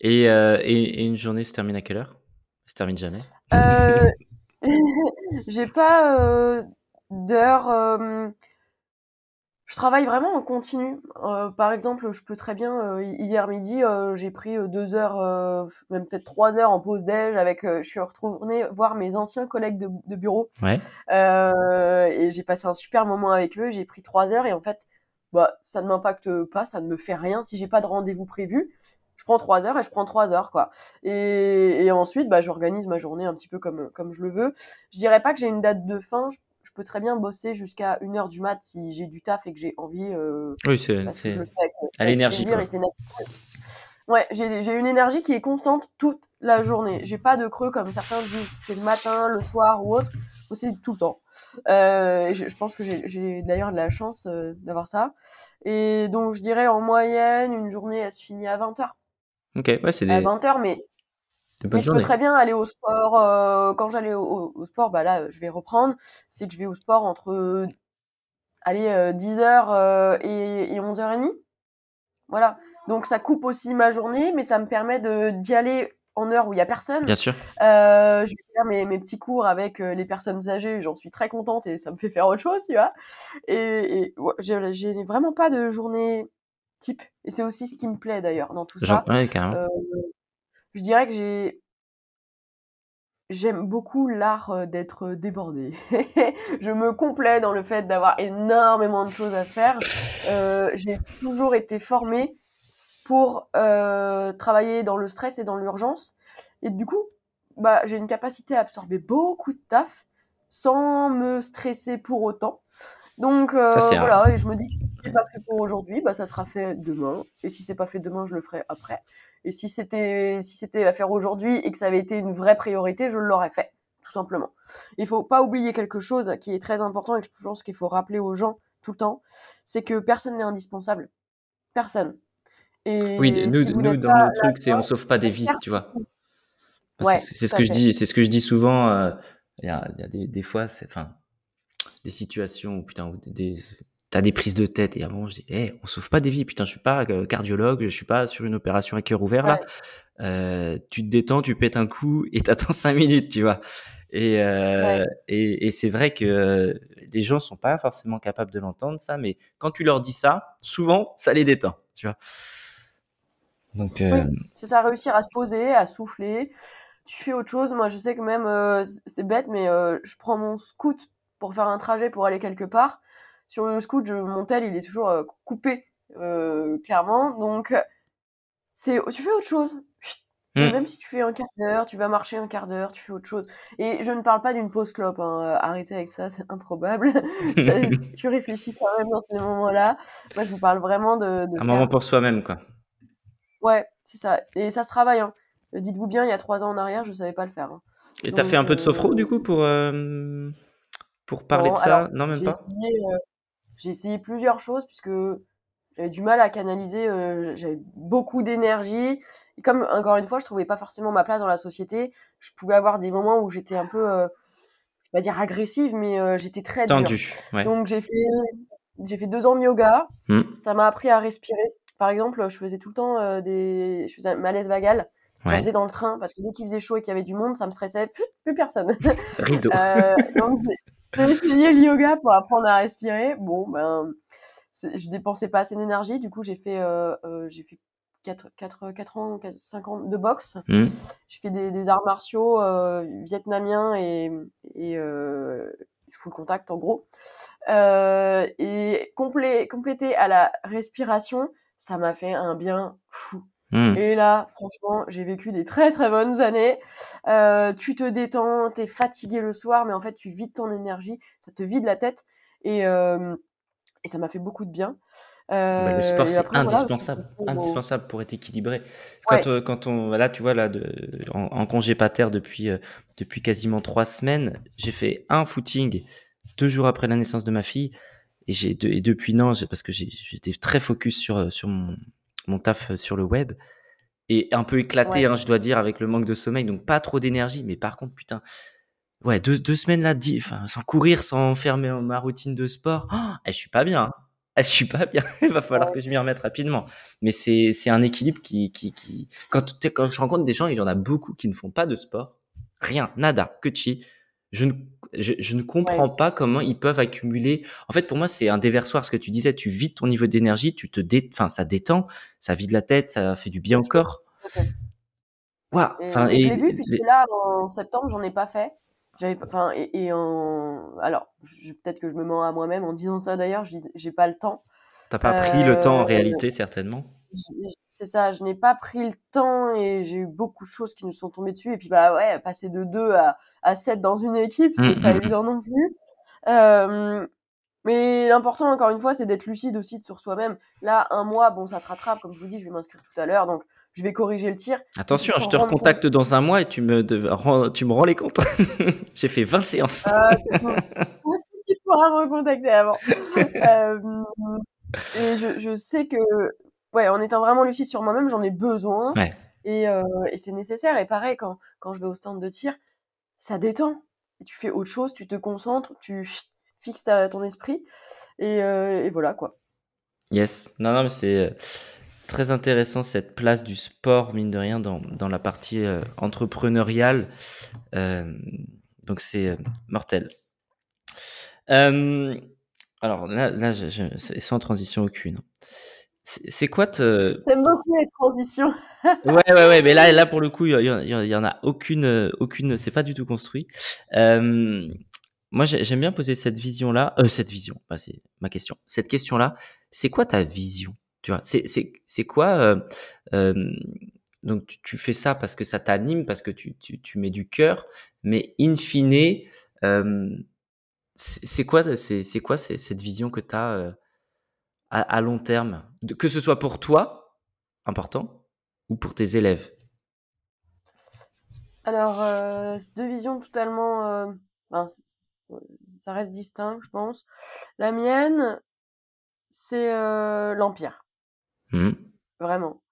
Euh, et, et, une journée se termine à quelle heure? Se termine jamais J'ai pas d'heure je travaille vraiment en continu. Euh, par exemple, je peux très bien, euh, hier midi, euh, j'ai pris deux heures, même peut-être trois heures en pause déj avec, je suis retournée voir mes anciens collègues de, bureau. Ouais. et j'ai passé un super moment avec eux. J'ai pris trois heures et en fait, bah, ça ne m'impacte pas, ça ne me fait rien. Si j'ai pas de rendez-vous prévu, je prends trois heures et je prends trois heures, quoi. Et, et ensuite, bah, j'organise ma journée un petit peu comme, comme je le veux. Je dirais pas que j'ai une date de fin peux très bien bosser jusqu'à 1h du mat si j'ai du taf et que j'ai envie. Euh, oui, c'est à l'énergie. Ouais, j'ai une énergie qui est constante toute la journée. J'ai pas de creux comme certains disent, c'est le matin, le soir ou autre. C'est tout le temps. Euh, je, pense que j'ai d'ailleurs de la chance euh, d'avoir ça. Et donc, je dirais en moyenne, une journée, elle se finit à 20h. Ok, ouais, c'est des... À 20h, mais mais je peux très bien aller au sport. Euh, quand j'allais au, sport, bah là, je vais reprendre. C'est que je vais au sport entre allez, 10h et, et 11h30. Voilà. Donc ça coupe aussi ma journée, mais ça me permet d'y aller en heure où il y a personne. Bien sûr. Euh, je vais faire mes, mes, petits cours avec euh, les personnes âgées, j'en suis très contente et ça me fait faire autre chose, tu vois. Et, j'ai vraiment pas de journée type. Et c'est aussi ce qui me plaît d'ailleurs dans tout ça. Ouais, carrément. Euh, je dirais que j'ai J'aime beaucoup l'art d'être débordée. je me complais dans le fait d'avoir énormément de choses à faire. J'ai toujours été formée pour travailler dans le stress et dans l'urgence. Et du coup, bah, j'ai une capacité à absorber beaucoup de taf sans me stresser pour autant. Donc euh, voilà, et je me dis que si c'est pas fait pour aujourd'hui, bah, ça sera fait demain. Et si c'est pas fait demain, je le ferai après. Et si c'était si c'était à faire aujourd'hui et que ça avait été une vraie priorité, je l'aurais fait, tout simplement. Il faut pas oublier quelque chose qui est très important et que je pense qu'il faut rappeler aux gens tout le temps, c'est que personne n'est indispensable. Personne. Et oui, nous, nous dans nos trucs, c'est on sauve pas des vies, tu vois. Ouais, c'est ce que je dis, c'est ce que je dis souvent. Euh, il y, a, y a des, des fois, c'est enfin des situations où putain, des, t'as des prises de tête et à un moment je dis, hey, on sauve pas des vies, putain, je suis pas euh, cardiologue, je suis pas sur une opération à cœur ouvert là. Euh, tu te détends, tu pètes un coup et t'attends cinq minutes, tu vois. Et, euh, et, et c'est vrai que les gens sont pas forcément capables de l'entendre ça, mais quand tu leur dis ça, souvent ça les détend, tu vois. Donc, euh... c'est ça, réussir à se poser, à souffler. Tu fais autre chose. Moi, je sais que même, c'est bête, mais je prends mon scoot pour faire un trajet pour aller quelque part. Sur le scoot, je, mon tel, il est toujours euh, coupé, clairement. Donc, c'est, tu fais autre chose. Hmm. même si tu fais un quart d'heure, tu vas marcher un quart d'heure, tu fais autre chose. Et je ne parle pas d'une pause clope, hein. arrêtez avec ça, c'est improbable. tu réfléchis quand même dans ces moments-là. Moi, je vous parle vraiment de. de un moment pour soi-même, quoi. Ouais, c'est ça. Et ça se travaille. Hein. Euh, dites-vous bien, il y a trois ans en arrière, je ne savais pas le faire. Hein. Et tu as fait un peu de sophro, euh, du coup, pour, euh, pour parler de ça? Non, même pas? J'ai essayé plusieurs choses, puisque j'avais du mal à canaliser. j'avais beaucoup d'énergie. Et comme, encore une fois, je trouvais pas forcément ma place dans la société, je pouvais avoir des moments où j'étais un peu, je vais pas dire agressive, mais j'étais très tendue. Donc j'ai fait, j'ai fait deux ans de yoga. Mmh. Ça m'a appris à respirer. Par exemple, je faisais tout le temps euh, des. Je faisais un malaise vagal. Je faisais dans le train parce que dès qu'il faisait chaud et qu'il y avait du monde, ça me stressait. plus personne. Rideau. euh, donc, j'ai essayé le yoga pour apprendre à respirer. Bon, ben, je dépensais pas assez d'énergie. Du coup, j'ai fait, euh, euh j'ai fait 4, 4, 4 ans, 4, 5 ans de boxe. Mmh. J'ai fait des, des, arts martiaux euh, vietnamiens et, et full contact en gros. et complé, complété à la respiration, ça m'a fait un bien fou. Mmh. Et là, franchement, j'ai vécu des très très bonnes années. Euh, tu te détends, tu es fatigué le soir, mais en fait, tu vides ton énergie, ça te vide la tête. Et, euh, et ça m'a fait beaucoup de bien. Euh, bah, le sport, c'est indispensable, indispensable pour être équilibré. Quand, euh, quand on, là, tu vois, là, de, en, en, congé pater depuis, euh, depuis quasiment trois semaines, j'ai fait un footing deux jours après la naissance de ma fille. Et, j'ai, et depuis, non, parce que j'étais très focus sur, euh, sur mon, mon taf sur le web. Et un peu éclaté, hein, je dois dire, avec le manque de sommeil. Donc, pas trop d'énergie. Mais par contre, putain, ouais, deux, deux semaines là, enfin, sans courir, sans faire ma routine de sport, oh, je suis pas bien. Hein. je suis pas bien. Il va falloir que je m'y remette rapidement. Mais c'est, c'est un équilibre qui, qui, qui, quand, quand je rencontre des gens, il y en a beaucoup qui ne font pas de sport. Rien, nada, que chi. Je ne je, ne comprends pas comment ils peuvent accumuler. En fait, pour moi, c'est un déversoir. Ce que tu disais, tu vides ton niveau d'énergie, tu te dé... enfin, ça détend, ça vide la tête, ça fait du bien au corps. Enfin, et, je l'ai vu puisque là, en septembre, j'en ai pas fait. J'avais, enfin, et, en, alors, peut-être que je me mens à moi-même en disant ça d'ailleurs. J'ai pas le temps. T'as pas pris le temps en euh, réalité, certainement. C'est ça, je n'ai pas pris le temps et j'ai eu beaucoup de choses qui nous sont tombées dessus. Et puis, bah ouais, passer de 2 à, à 7 dans une équipe, c'est mmh, pas mmh, mmh. évident non plus. Euh, mais l'important, encore une fois, c'est d'être lucide aussi sur soi-même. Là, un mois, bon, ça te rattrape. Comme je vous dis, je vais m'inscrire tout à l'heure. Donc, je vais corriger le tir. Attention, je te recontacte dans un mois et tu me, tu me rends les comptes. J'ai fait 20 séances. Ah, tu pourras me recontacter avant? euh, et je, je sais que ouais, en étant vraiment lucide sur moi-même, j'en ai besoin. Et, euh, et c'est nécessaire. Et pareil, quand, quand je vais au stand de tir, ça détend. Et tu fais autre chose, tu te concentres, tu fixes ta, ton esprit. Et, et voilà, quoi. Yes. Non, non, mais c'est très intéressant cette place du sport, mine de rien, dans, dans la partie entrepreneuriale. donc c'est mortel. alors là, là je, sans transition aucune. C'est quoi te... J'aime beaucoup les transitions. ouais, ouais, ouais, mais là, là pour le coup, il y, y, en a aucune, aucune, c'est pas du tout construit. Euh, moi, j'aime bien poser cette vision-là, euh, cette vision, bah, c'est ma question. Cette question-là, c'est quoi ta vision Tu vois, c'est quoi euh, euh, Donc, tu, tu, fais ça parce que ça t'anime, parce que tu, tu, tu, mets du cœur, mais in fine, euh, c'est quoi, c'est quoi cette vision que tu as euh, à, à, long terme, que ce soit pour toi, important, ou pour tes élèves? Alors, euh, deux visions totalement. Euh, ben, ça reste distinct, je pense. La mienne, c'est euh, l'Empire. Mmh. Vraiment.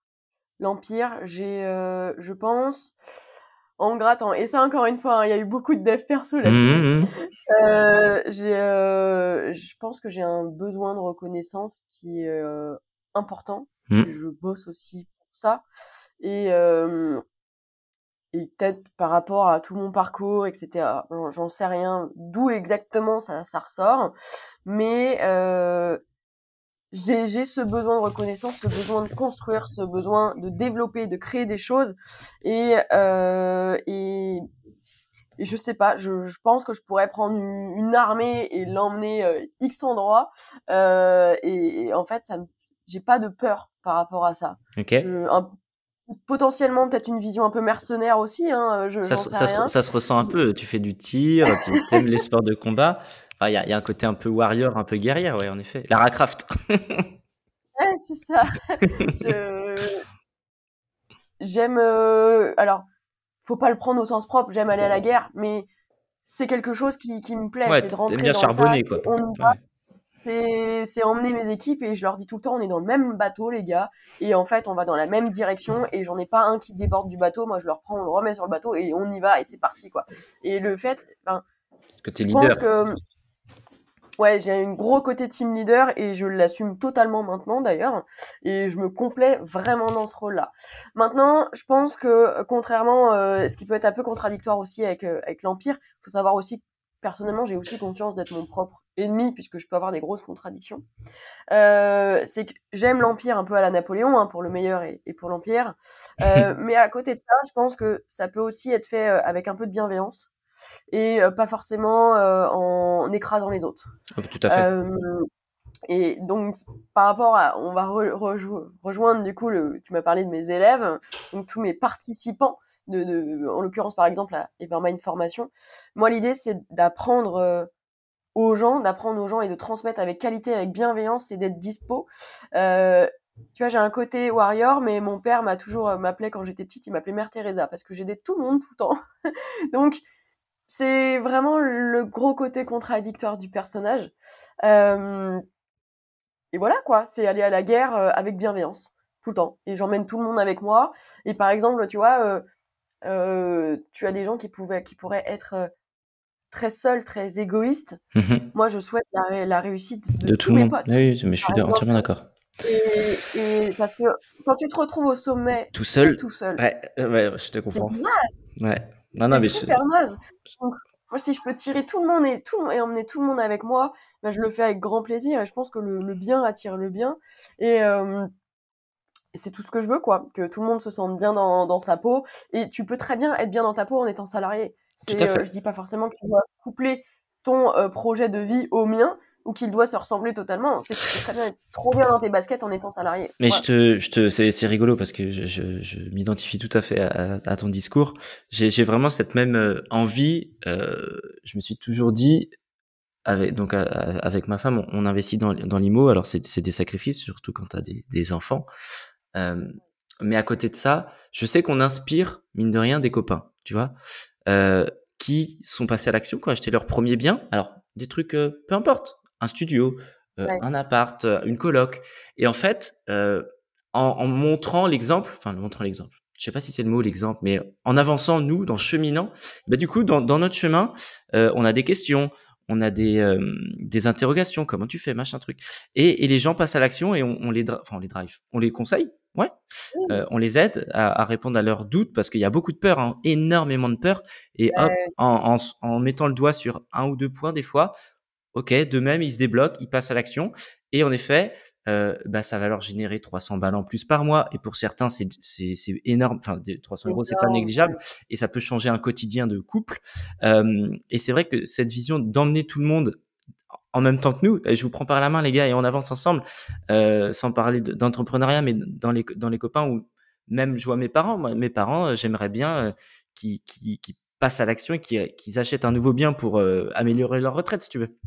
L'Empire, j'ai, je pense, en grattant, et ça encore une fois, hein, il y a eu beaucoup de dev perso Mmh, là-dessus. mmh. Euh, j'ai, euh, je pense que j'ai un besoin de reconnaissance qui est euh, important. Mmh. Je bosse aussi pour ça. Et, euh, et peut-être par rapport à tout mon parcours, etc. J'en sais rien d'où exactement ça, ça ressort, mais euh, j'ai ce besoin de reconnaissance, ce besoin de construire, ce besoin de développer, de créer des choses, et euh, et, et je sais pas, je, je, pense que je pourrais prendre une, une armée et l'emmener euh, x endroits, euh, et, et, en fait, ça, j'ai pas de peur par rapport à ça. Ok. Je, un, potentiellement peut-être une vision un peu mercenaire aussi. Hein, je, ça, ça, se, ça, se, ressent un peu. Tu fais du tir, tu aimes les sports de combat. Il enfin, y, a, y, a, un côté un peu warrior, un peu guerrière, ouais, en effet. Lara Croft. ouais, c'est ça. je... J'aime. Euh... Alors, faut pas le prendre au sens propre. J'aime aller à la guerre, mais c'est quelque chose qui, qui me plaît. Ouais, c'est de rentrer bien dans charbonner, le quoi. On y va. Ouais. C'est emmener mes équipes et je leur dis tout le temps on est dans le même bateau les gars et en fait on va dans la même direction et j'en ai pas un qui déborde du bateau moi je le reprends on le remet sur le bateau et on y va et c'est parti quoi et le fait ben, que je leader. pense que ouais j'ai un gros côté team leader et je l'assume totalement maintenant d'ailleurs et je me complais vraiment dans ce rôle là maintenant je pense que contrairement euh, ce qui peut être un peu contradictoire aussi avec euh, avec l'empire faut savoir aussi personnellement j'ai aussi conscience d'être mon propre ennemi puisque je peux avoir des grosses contradictions. Euh, c'est que j'aime l'empire un peu à la Napoléon hein, pour le meilleur et, et pour l'empire. Euh, mais à côté de ça je pense que ça peut aussi être fait avec un peu de bienveillance et euh, pas forcément euh, en, écrasant les autres oh, tout à fait Euh, et donc par rapport à on va re, rejo rejoindre du coup le, tu m'as parlé de mes élèves donc tous mes participants de, de en l'occurrence par exemple à Evermind Formation moi l'idée c'est d'apprendre euh, aux gens, d'apprendre aux gens et de transmettre avec qualité, avec bienveillance et d'être dispo. Euh, tu vois, j'ai un côté warrior, mais mon père m'a toujours m'appelait quand j'étais petite, il m'appelait Mère Teresa parce que j'aidais tout le monde tout le temps. Donc c'est vraiment le gros côté contradictoire du personnage. Euh, et voilà quoi, c'est aller à la guerre avec bienveillance tout le temps. Et j'emmène tout le monde avec moi. Et par exemple, tu vois, euh, tu as des gens qui pouvaient, qui pourraient être très seul, très égoïste. Mmh. Moi, je souhaite la, ré la réussite de, de tous tout le mes monde. potes. Oui, mais je suis entièrement d'accord. Et, et, parce que quand tu te retrouves au sommet, tout seul, tout seul, ouais, ouais, je te comprends. Ouais. Non, non, c'est mais super je... naze. Donc, moi, si je peux tirer tout le monde et, tout, et emmener tout le monde avec moi, ben, je le fais avec grand plaisir. Et je pense que le, le bien attire le bien. Et, euh, et c'est tout ce que je veux, quoi. Que tout le monde se sente bien dans, dans, sa peau. Et tu peux très bien être bien dans ta peau en étant salarié. C'est, euh, je dis pas forcément que tu dois coupler ton euh, projet de vie au mien ou qu'il doit se ressembler totalement. C'est très bien être trop bien dans tes baskets en étant salarié. Mais je te, je te, c'est, c'est rigolo parce que je, je, je m'identifie tout à fait à, à ton discours. J'ai, j'ai vraiment cette même euh, envie. Euh, je me suis toujours dit, avec donc avec ma femme, on, on investit dans, dans l'IMO. Alors c'est, c'est des sacrifices, surtout quand tu as des, des enfants. Euh, mais à côté de ça, je sais qu'on inspire mine de rien des copains, tu vois. Euh, qui sont passés à l'action, qui ont acheté leur premier bien. Alors, des trucs, euh, peu importe, un studio, euh, ouais. un appart, une coloc. Et en fait, euh, en, en, montrant l'exemple, enfin, en montrant l'exemple, je sais pas si c'est le mot, l'exemple, mais en avançant, nous, dans cheminant, bah, du coup, dans, dans notre chemin, euh, on a des questions, on a des, euh, des interrogations, comment tu fais, machin truc. Et, et les gens passent à l'action et on, on les, enfin, on les drive, on les conseille, ouais, euh, on les aide à, à, répondre à leurs doutes parce qu'il y a beaucoup de peur, hein, énormément de peur. Et hop, en, en, en, mettant le doigt sur un ou deux points, des fois, ok, de même, ils se débloquent, ils passent à l'action. Et en effet, euh, bah, ça va leur générer 300 balles en plus par mois. Et pour certains, c'est, énorme. Enfin, 300 euros, c'est pas négligeable. Et ça peut changer un quotidien de couple. Euh, et c'est vrai que cette vision d'emmener tout le monde en même temps que nous, je vous prends par la main, les gars, et on avance ensemble, euh, sans parler d'entrepreneuriat, mais dans les, dans les copains où même je vois mes parents, moi, mes parents, euh, j'aimerais bien qu'ils, passent à l'action et qu'ils, achètent un nouveau bien pour améliorer leur retraite, si tu veux.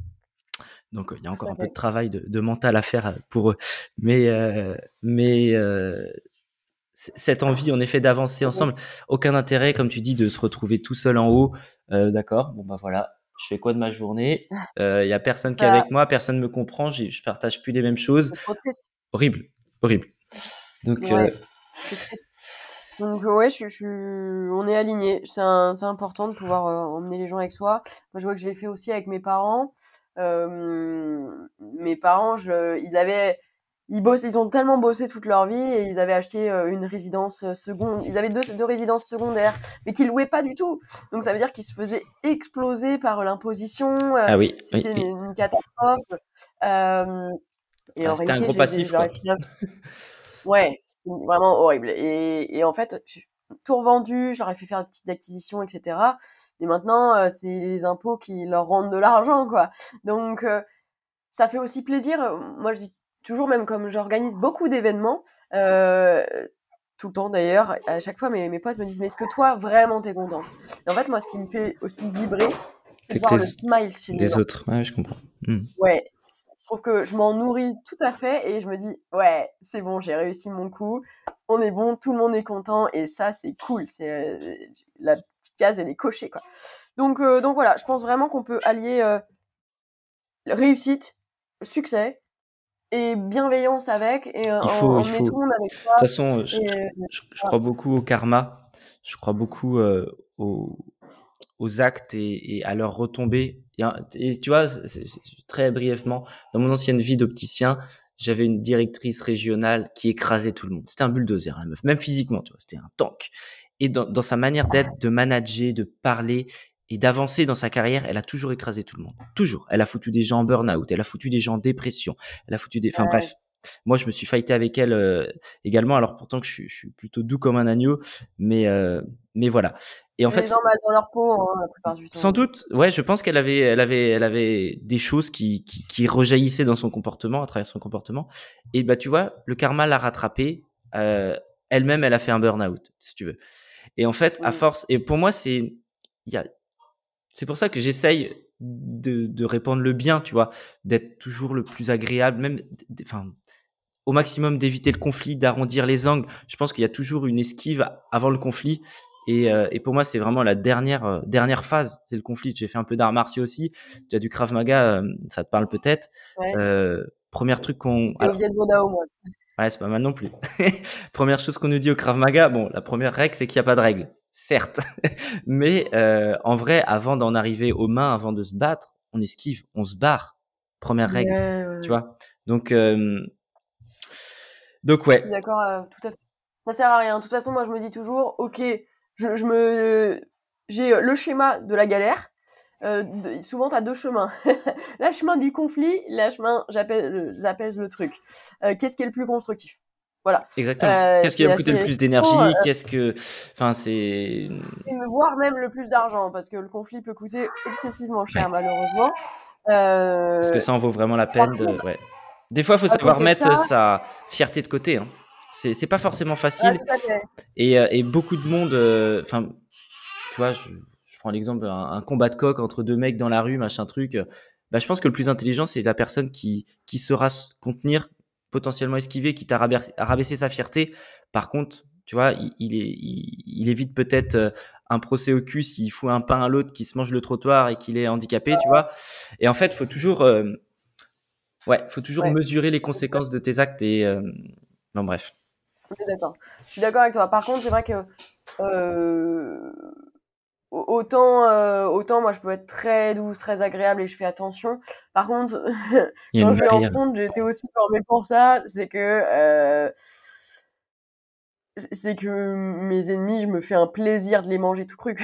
Donc il y a encore un peu de travail de, de, mental à faire euh, pour eux. Mais, euh, mais euh, cette envie en effet d'avancer ensemble, aucun intérêt, comme tu dis, de se retrouver tout seul en haut. Euh, D'accord, bon bah voilà, je fais quoi de ma journée? Il euh, y a personne Ça... qui est avec moi, personne me comprend, je partage plus les mêmes choses. Horrible, horrible. Donc, ouais, donc ouais, je, je, on est aligné. C'est important de pouvoir emmener les gens avec soi. Moi, je vois que je l'ai fait aussi avec mes parents. Mes parents, je, ils avaient, ils bossent, ils ont tellement bossé toute leur vie et ils avaient acheté une résidence seconde. Ils avaient deux, deux résidences secondaires, mais qu'ils louaient pas du tout. Donc ça veut dire qu'ils se faisaient exploser par l'imposition. Ah oui. C'était oui, une, catastrophe. Euh, et ah, en réalité, un gros passif. Quoi. ouais, c'est vraiment horrible. Et, et en fait, tout revendu, je leur ai fait faire des petites acquisitions, etc. Et maintenant, euh, c'est les impôts qui leur rendent de l'argent, quoi. Donc, euh, ça fait aussi plaisir. Moi, je dis toujours, même comme j'organise beaucoup d'événements, euh, tout le temps d'ailleurs, à chaque fois, mes, mes potes me disent, mais est-ce que toi, vraiment, t'es contente? Et en fait, moi, ce qui me fait aussi vibrer, c'est voir les, le smile chez les, les autres. Ouais, je comprends. Mmh. Ouais, je trouve que je m'en nourris tout à fait et je me dis ouais c'est bon j'ai réussi mon coup. On est bon tout le monde est content et ça c'est cool. C'est euh, la petite case elle est cochée quoi. Donc euh, donc voilà je pense vraiment qu'on peut allier euh, réussite succès et bienveillance avec et il faut, en, il faut. le monde avec soi de toute façon je, et, je, je, crois beaucoup au karma. Je crois beaucoup au aux actes et, et, à leur retombée. Et, tu vois, très brièvement, dans mon ancienne vie d'opticien, j'avais une directrice régionale qui écrasait tout le monde. C'était un bulldozer, la meuf, même physiquement, tu vois, c'était un tank. Et dans, dans sa manière d'être, de manager, de parler et d'avancer dans sa carrière, elle a toujours écrasé tout le monde. Toujours. Elle a foutu des gens en burn-out, elle a foutu des gens en dépression, elle a foutu des... Enfin ouais. bref, moi, je me suis fighté avec elle euh, également. Alors pourtant que je, je, suis plutôt doux comme un agneau, mais euh, mais voilà. Et en les fait, gens mal dans leur peau hein, la plupart du temps. Sans doute, ouais, je pense qu'elle avait, elle avait, elle avait des choses qui, qui, qui rejaillissaient dans son comportement, à travers son comportement. Et bah, tu vois, le karma l'a rattrapée. Euh, elle-même, elle a fait un burn-out, si tu veux. Et en fait, oui. à force, et pour moi, c'est, il y a, c'est pour ça que j'essaye de, de répandre le bien, tu vois, d'être toujours le plus agréable, même, enfin, au maximum d'éviter le conflit, d'arrondir les angles. Je pense qu'il y a toujours une esquive avant le conflit. Et, euh, et pour moi, c'est vraiment la dernière euh, dernière phase, c'est le conflit. J'ai fait un peu d'arts martiaux aussi. Tu as du Krav Maga, euh, ça te parle peut-être. Ouais. Euh, premier truc qu'on. Ouais, c'est pas mal non plus. première chose qu'on nous dit au Krav Maga, bon, la première règle, c'est qu'il n'y a pas de règle, certes. Mais euh, en vrai, avant d'en arriver aux mains, avant de se battre, on esquive, on se barre. Première règle, ouais, ouais. tu vois? Donc, euh, donc ouais. D'accord, euh, tout à fait. Ça sert à rien. De toute façon, moi, je me dis toujours, ok, je, je me, j'ai le schéma de la galère. Euh, de, souvent, tu as deux chemins. le chemin du conflit, le chemin, j'apaise le truc. Euh, Qu'est-ce qui est le plus constructif? Voilà. Exactement. Euh, Qu'est-ce qui va coûter le plus d'énergie? euh, Qu'est-ce que, enfin, c'est voire même le plus d'argent parce que le conflit peut coûter excessivement cher ouais. malheureusement. Euh... Parce que ça en vaut vraiment la peine. De... Ouais. Des fois, il faut savoir mettre ça... sa fierté de côté. Hein. C'est pas forcément facile. Ouais, et, euh, et, beaucoup de monde, euh, enfin, tu vois, je, je prends l'exemple un, un, combat de coq entre deux mecs dans la rue, machin truc. Bah, je pense que le plus intelligent, c'est la personne qui, qui saura se contenir, potentiellement esquiver, qui t'a rabaissé sa fierté. Par contre, tu vois, il, il, est, il, il évite peut-être euh, un procès au cul s'il fout un pain à l'autre qui se mange le trottoir et qu'il est handicapé, tu vois. Et en fait, faut toujours, euh, ouais, faut toujours ouais. mesurer les conséquences de tes actes et, euh, non, bref. d'accord. Je suis d'accord avec toi. Par contre, c'est vrai que autant, euh, autant moi je peux être très douce, très agréable et je fais attention. Par contre, quand je vais en compte, été aussi formée pour ça. C'est que euh, c'est que mes ennemis, je me fais un plaisir de les manger tout cru.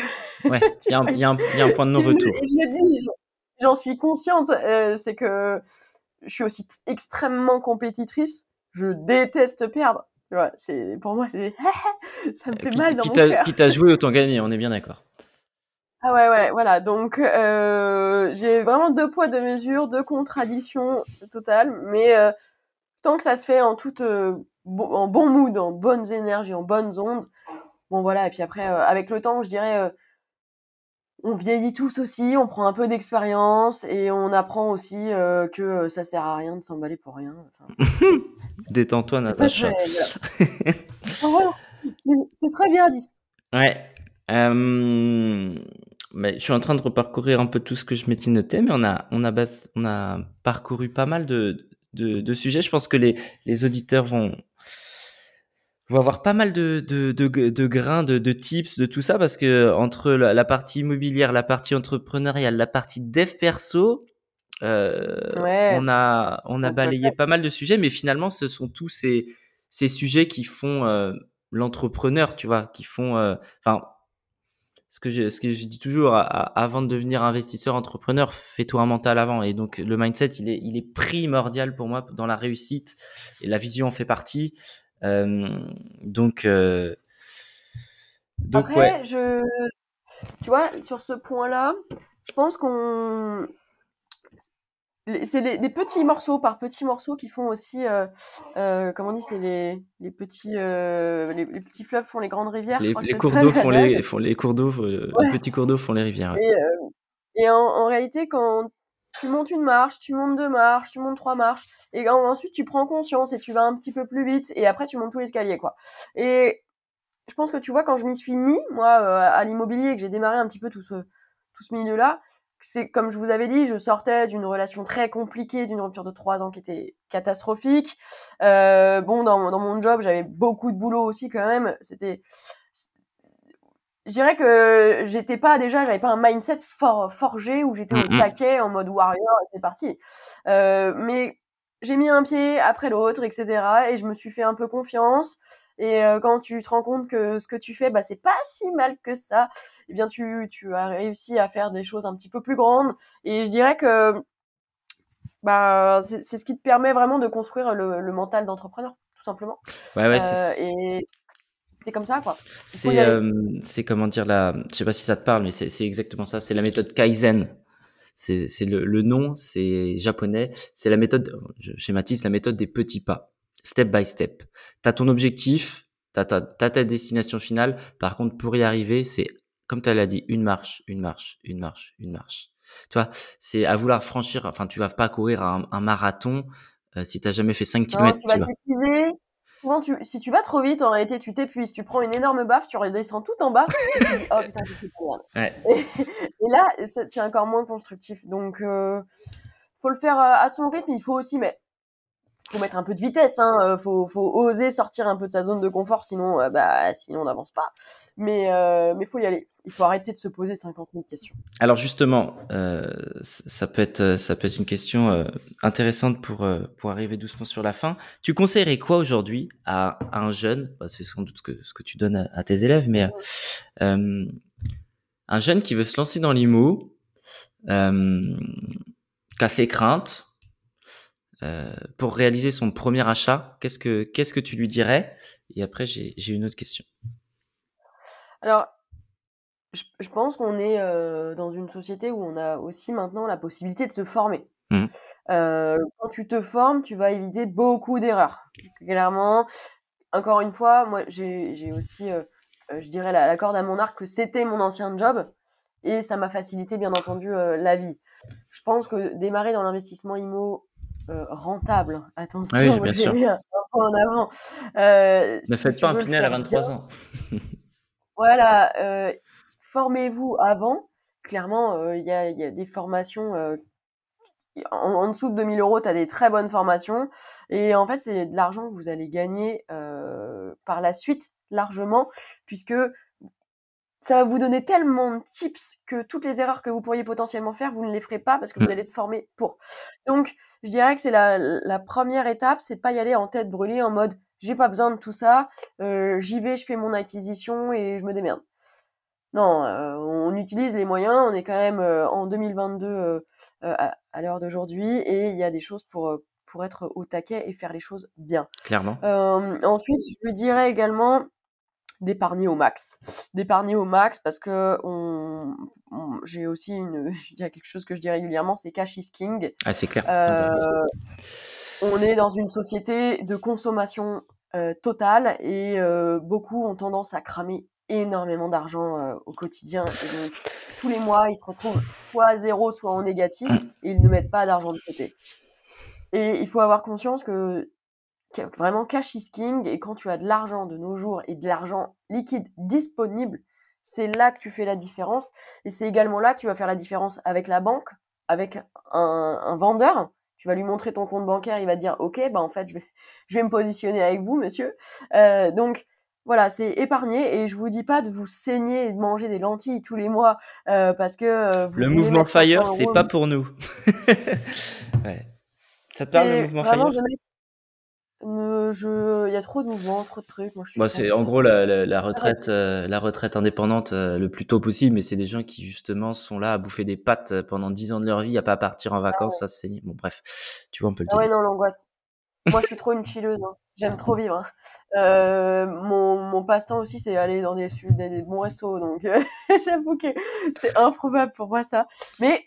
Ouais, il y, y, a un point de non-retour. Je, le dis, j'en suis consciente. Euh, c'est que je suis aussi extrêmement compétitrice. Je déteste perdre. c'est pour moi, c'est ça me fait mal dans mon cœur. Qui t'a joué autant gagné, on est bien d'accord. Ah ouais, ouais, voilà. Donc, euh, j'ai vraiment deux poids, deux mesures, deux contradictions totales. Mais euh, tant que ça se fait en toute, euh, en bon mood, en bonnes énergies, en bonnes ondes, bon voilà. Et puis après, avec le temps, je dirais, on vieillit tous aussi, on prend un peu d'expérience et on apprend aussi que ça sert à rien de s'emballer pour rien. Détends-toi, Natacha. C'est très bien dit. Ouais. Euh, je suis en train de reparcourir un peu tout ce que je m'étais noté, mais on a, on a, on a parcouru pas mal de, de, de, sujets. Je pense que les, les auditeurs vont, vont avoir pas mal de, de, de, de grains, de, de tips, de tout ça, parce que entre la, partie immobilière, la partie entrepreneuriale, la partie dev perso, euh, on a, on a balayé pas mal de sujets, mais finalement, ce sont tous ces, ces sujets qui font euh, l'entrepreneur, tu vois, qui font, euh, enfin, ce que je, ce que je dis toujours, avant de devenir investisseur entrepreneur, fais-toi un mental avant. Et donc le mindset, il est, il est primordial pour moi dans la réussite. Et la vision en fait partie. Euh, donc, euh, donc Après, je, tu vois, sur ce point-là, je pense qu'on c'est des petits morceaux par petits morceaux qui font aussi, euh, euh, comment on dit, c'est les, les, petits, euh, les, petits fleuves font les grandes rivières. Les, cours d'eau font les, font les cours d'eau, les petits cours d'eau font les rivières. Et, et en, réalité, quand tu montes une marche, tu montes deux marches, tu montes trois marches, et ensuite tu prends conscience et tu vas un petit peu plus vite, et après tu montes tout l'escalier, quoi. Et je pense que tu vois, quand je m'y suis mis, moi, à l'immobilier, que j'ai démarré un petit peu tout ce, tout ce milieu-là, c'est comme je vous avais dit, je sortais d'une relation très compliquée, d'une rupture de trois ans qui était catastrophique. Euh, bon, dans, dans, mon job, j'avais beaucoup de boulot aussi quand même. C'était, je dirais que j'étais pas déjà, j'avais pas un mindset forgé où j'étais au mmh taquet en mode warrior, c'est parti. Euh, mais j'ai mis un pied après l'autre, etc. Et je me suis fait un peu confiance. Et euh, quand tu te rends compte que ce que tu fais, bah, c'est pas si mal que ça, eh bien, tu, tu as réussi à faire des choses un petit peu plus grandes. Et je dirais que bah, c'est ce qui te permet vraiment de construire le, le mental d'entrepreneur, tout simplement. Ouais, ouais, euh, et c'est comme ça, quoi. C'est euh, c'est comment dire la, je sais pas si ça te parle, mais c'est exactement ça. C'est la méthode Kaizen. C'est le, le nom, c'est japonais. C'est la méthode, je schématise, la méthode des petits pas step by step. Tu as ton objectif, tu as, ta destination finale. Par contre, pour y arriver, c'est, comme tu l'as dit, une marche, une marche, une marche, une marche. Tu vois, c'est à vouloir franchir, enfin, tu vas pas courir un, marathon euh, si tu n'as jamais fait 5 km. tu, vas t'épuiser. Souvent, tu, si tu vas trop vite, en réalité, tu t'épuises. Tu prends une énorme baffe, tu redescends tout en bas, et tu dis, oh putain, ouais. et, et, là, c'est encore moins constructif. Donc, euh, faut le faire à son rythme. Il faut aussi, mais faut mettre un peu de vitesse, hein. Euh, faut, faut oser sortir un peu de sa zone de confort, sinon, euh, bah, sinon on n'avance pas. Mais, euh, mais faut y aller. Il faut arrêter de se poser 50 000 questions. Alors justement, euh, ça peut être, ça peut être une question intéressante pour pour arriver doucement sur la fin. Tu conseillerais quoi aujourd'hui à, un jeune bah, C'est sans doute ce que ce que tu donnes à, tes élèves, mais un jeune qui veut se lancer dans l'IMO, euh, qui a ses craintes euh, pour réaliser son premier achat, qu'est-ce que qu'est-ce que tu lui dirais? Et après, j'ai une autre question. Alors, je, je pense qu'on est euh, dans une société où on a aussi maintenant la possibilité de se former. Mmh. Euh, quand tu te formes, tu vas éviter beaucoup d'erreurs. Clairement, encore une fois, moi, j'ai aussi, je dirais, la, la, corde à mon arc que c'était mon ancien job et ça m'a facilité, bien entendu, la vie. Je pense que démarrer dans l'investissement IMO euh, rentable. Attention, oui, bien sûr. un en avant. Euh, ne faites pas un Pinel à 23 ans. voilà, euh, formez-vous avant. Clairement, il y, a, y, a, des formations en, dessous de 2000 euros, tu as des très bonnes formations. Et en fait, c'est de l'argent que vous allez gagner par la suite largement, puisque ça va vous donner tellement de tips que toutes les erreurs que vous pourriez potentiellement faire, vous ne les ferez pas parce que vous mmh. allez être formé pour. Donc, je dirais que c'est la, la, première étape, c'est de pas y aller en tête brûlée en mode j'ai pas besoin de tout ça, euh, j'y vais, je fais mon acquisition et je me démerde. Non, euh, on utilise les moyens, on est quand même euh, en 2022 à, à l'heure d'aujourd'hui et il y a des choses pour, pour être au taquet et faire les choses bien. Clairement. ensuite, je dirais également, d'épargner au max. D'épargner au max parce que on, j'ai aussi une, il y a quelque chose que je dis régulièrement, c'est cash is king. Ah, c'est clair. Euh, on est dans une société de consommation euh, totale et euh, beaucoup ont tendance à cramer énormément d'argent au quotidien. Et donc, tous les mois, ils se retrouvent soit à zéro, soit en négatif et ils ne mettent pas d'argent de côté. Et il faut avoir conscience que vraiment cash is king et quand tu as de l'argent de nos jours et de l'argent liquide disponible, c'est là que tu fais la différence et c'est également là que tu vas faire la différence avec la banque, avec un, vendeur. Tu vas lui montrer ton compte bancaire, il va dire ok, bah en fait je vais, je vais me positionner avec vous, monsieur. Euh, donc voilà, c'est épargner et je vous dis pas de vous saigner et de manger des lentilles tous les mois euh, parce que euh, le mouvement Fire, c'est pas pour nous. Ça te parle le mouvement Fire? Je, il y a trop de mouvements, trop de trucs. Moi, je bah, c'est en gros la, la, retraite, euh, la retraite indépendante euh, le plus tôt possible, mais c'est des gens qui justement sont là à bouffer des pâtes euh, pendant 10 ans de leur vie, à pas partir en ah vacances, ça c'est bon bref, tu vois un peu le ah ouais non l'angoisse. Moi je suis trop une chilleuse, hein. j'aime trop vivre. Hein. mon, mon passe-temps aussi c'est aller dans des, des, bons restos, donc j'avoue que c'est improbable pour moi ça. Mais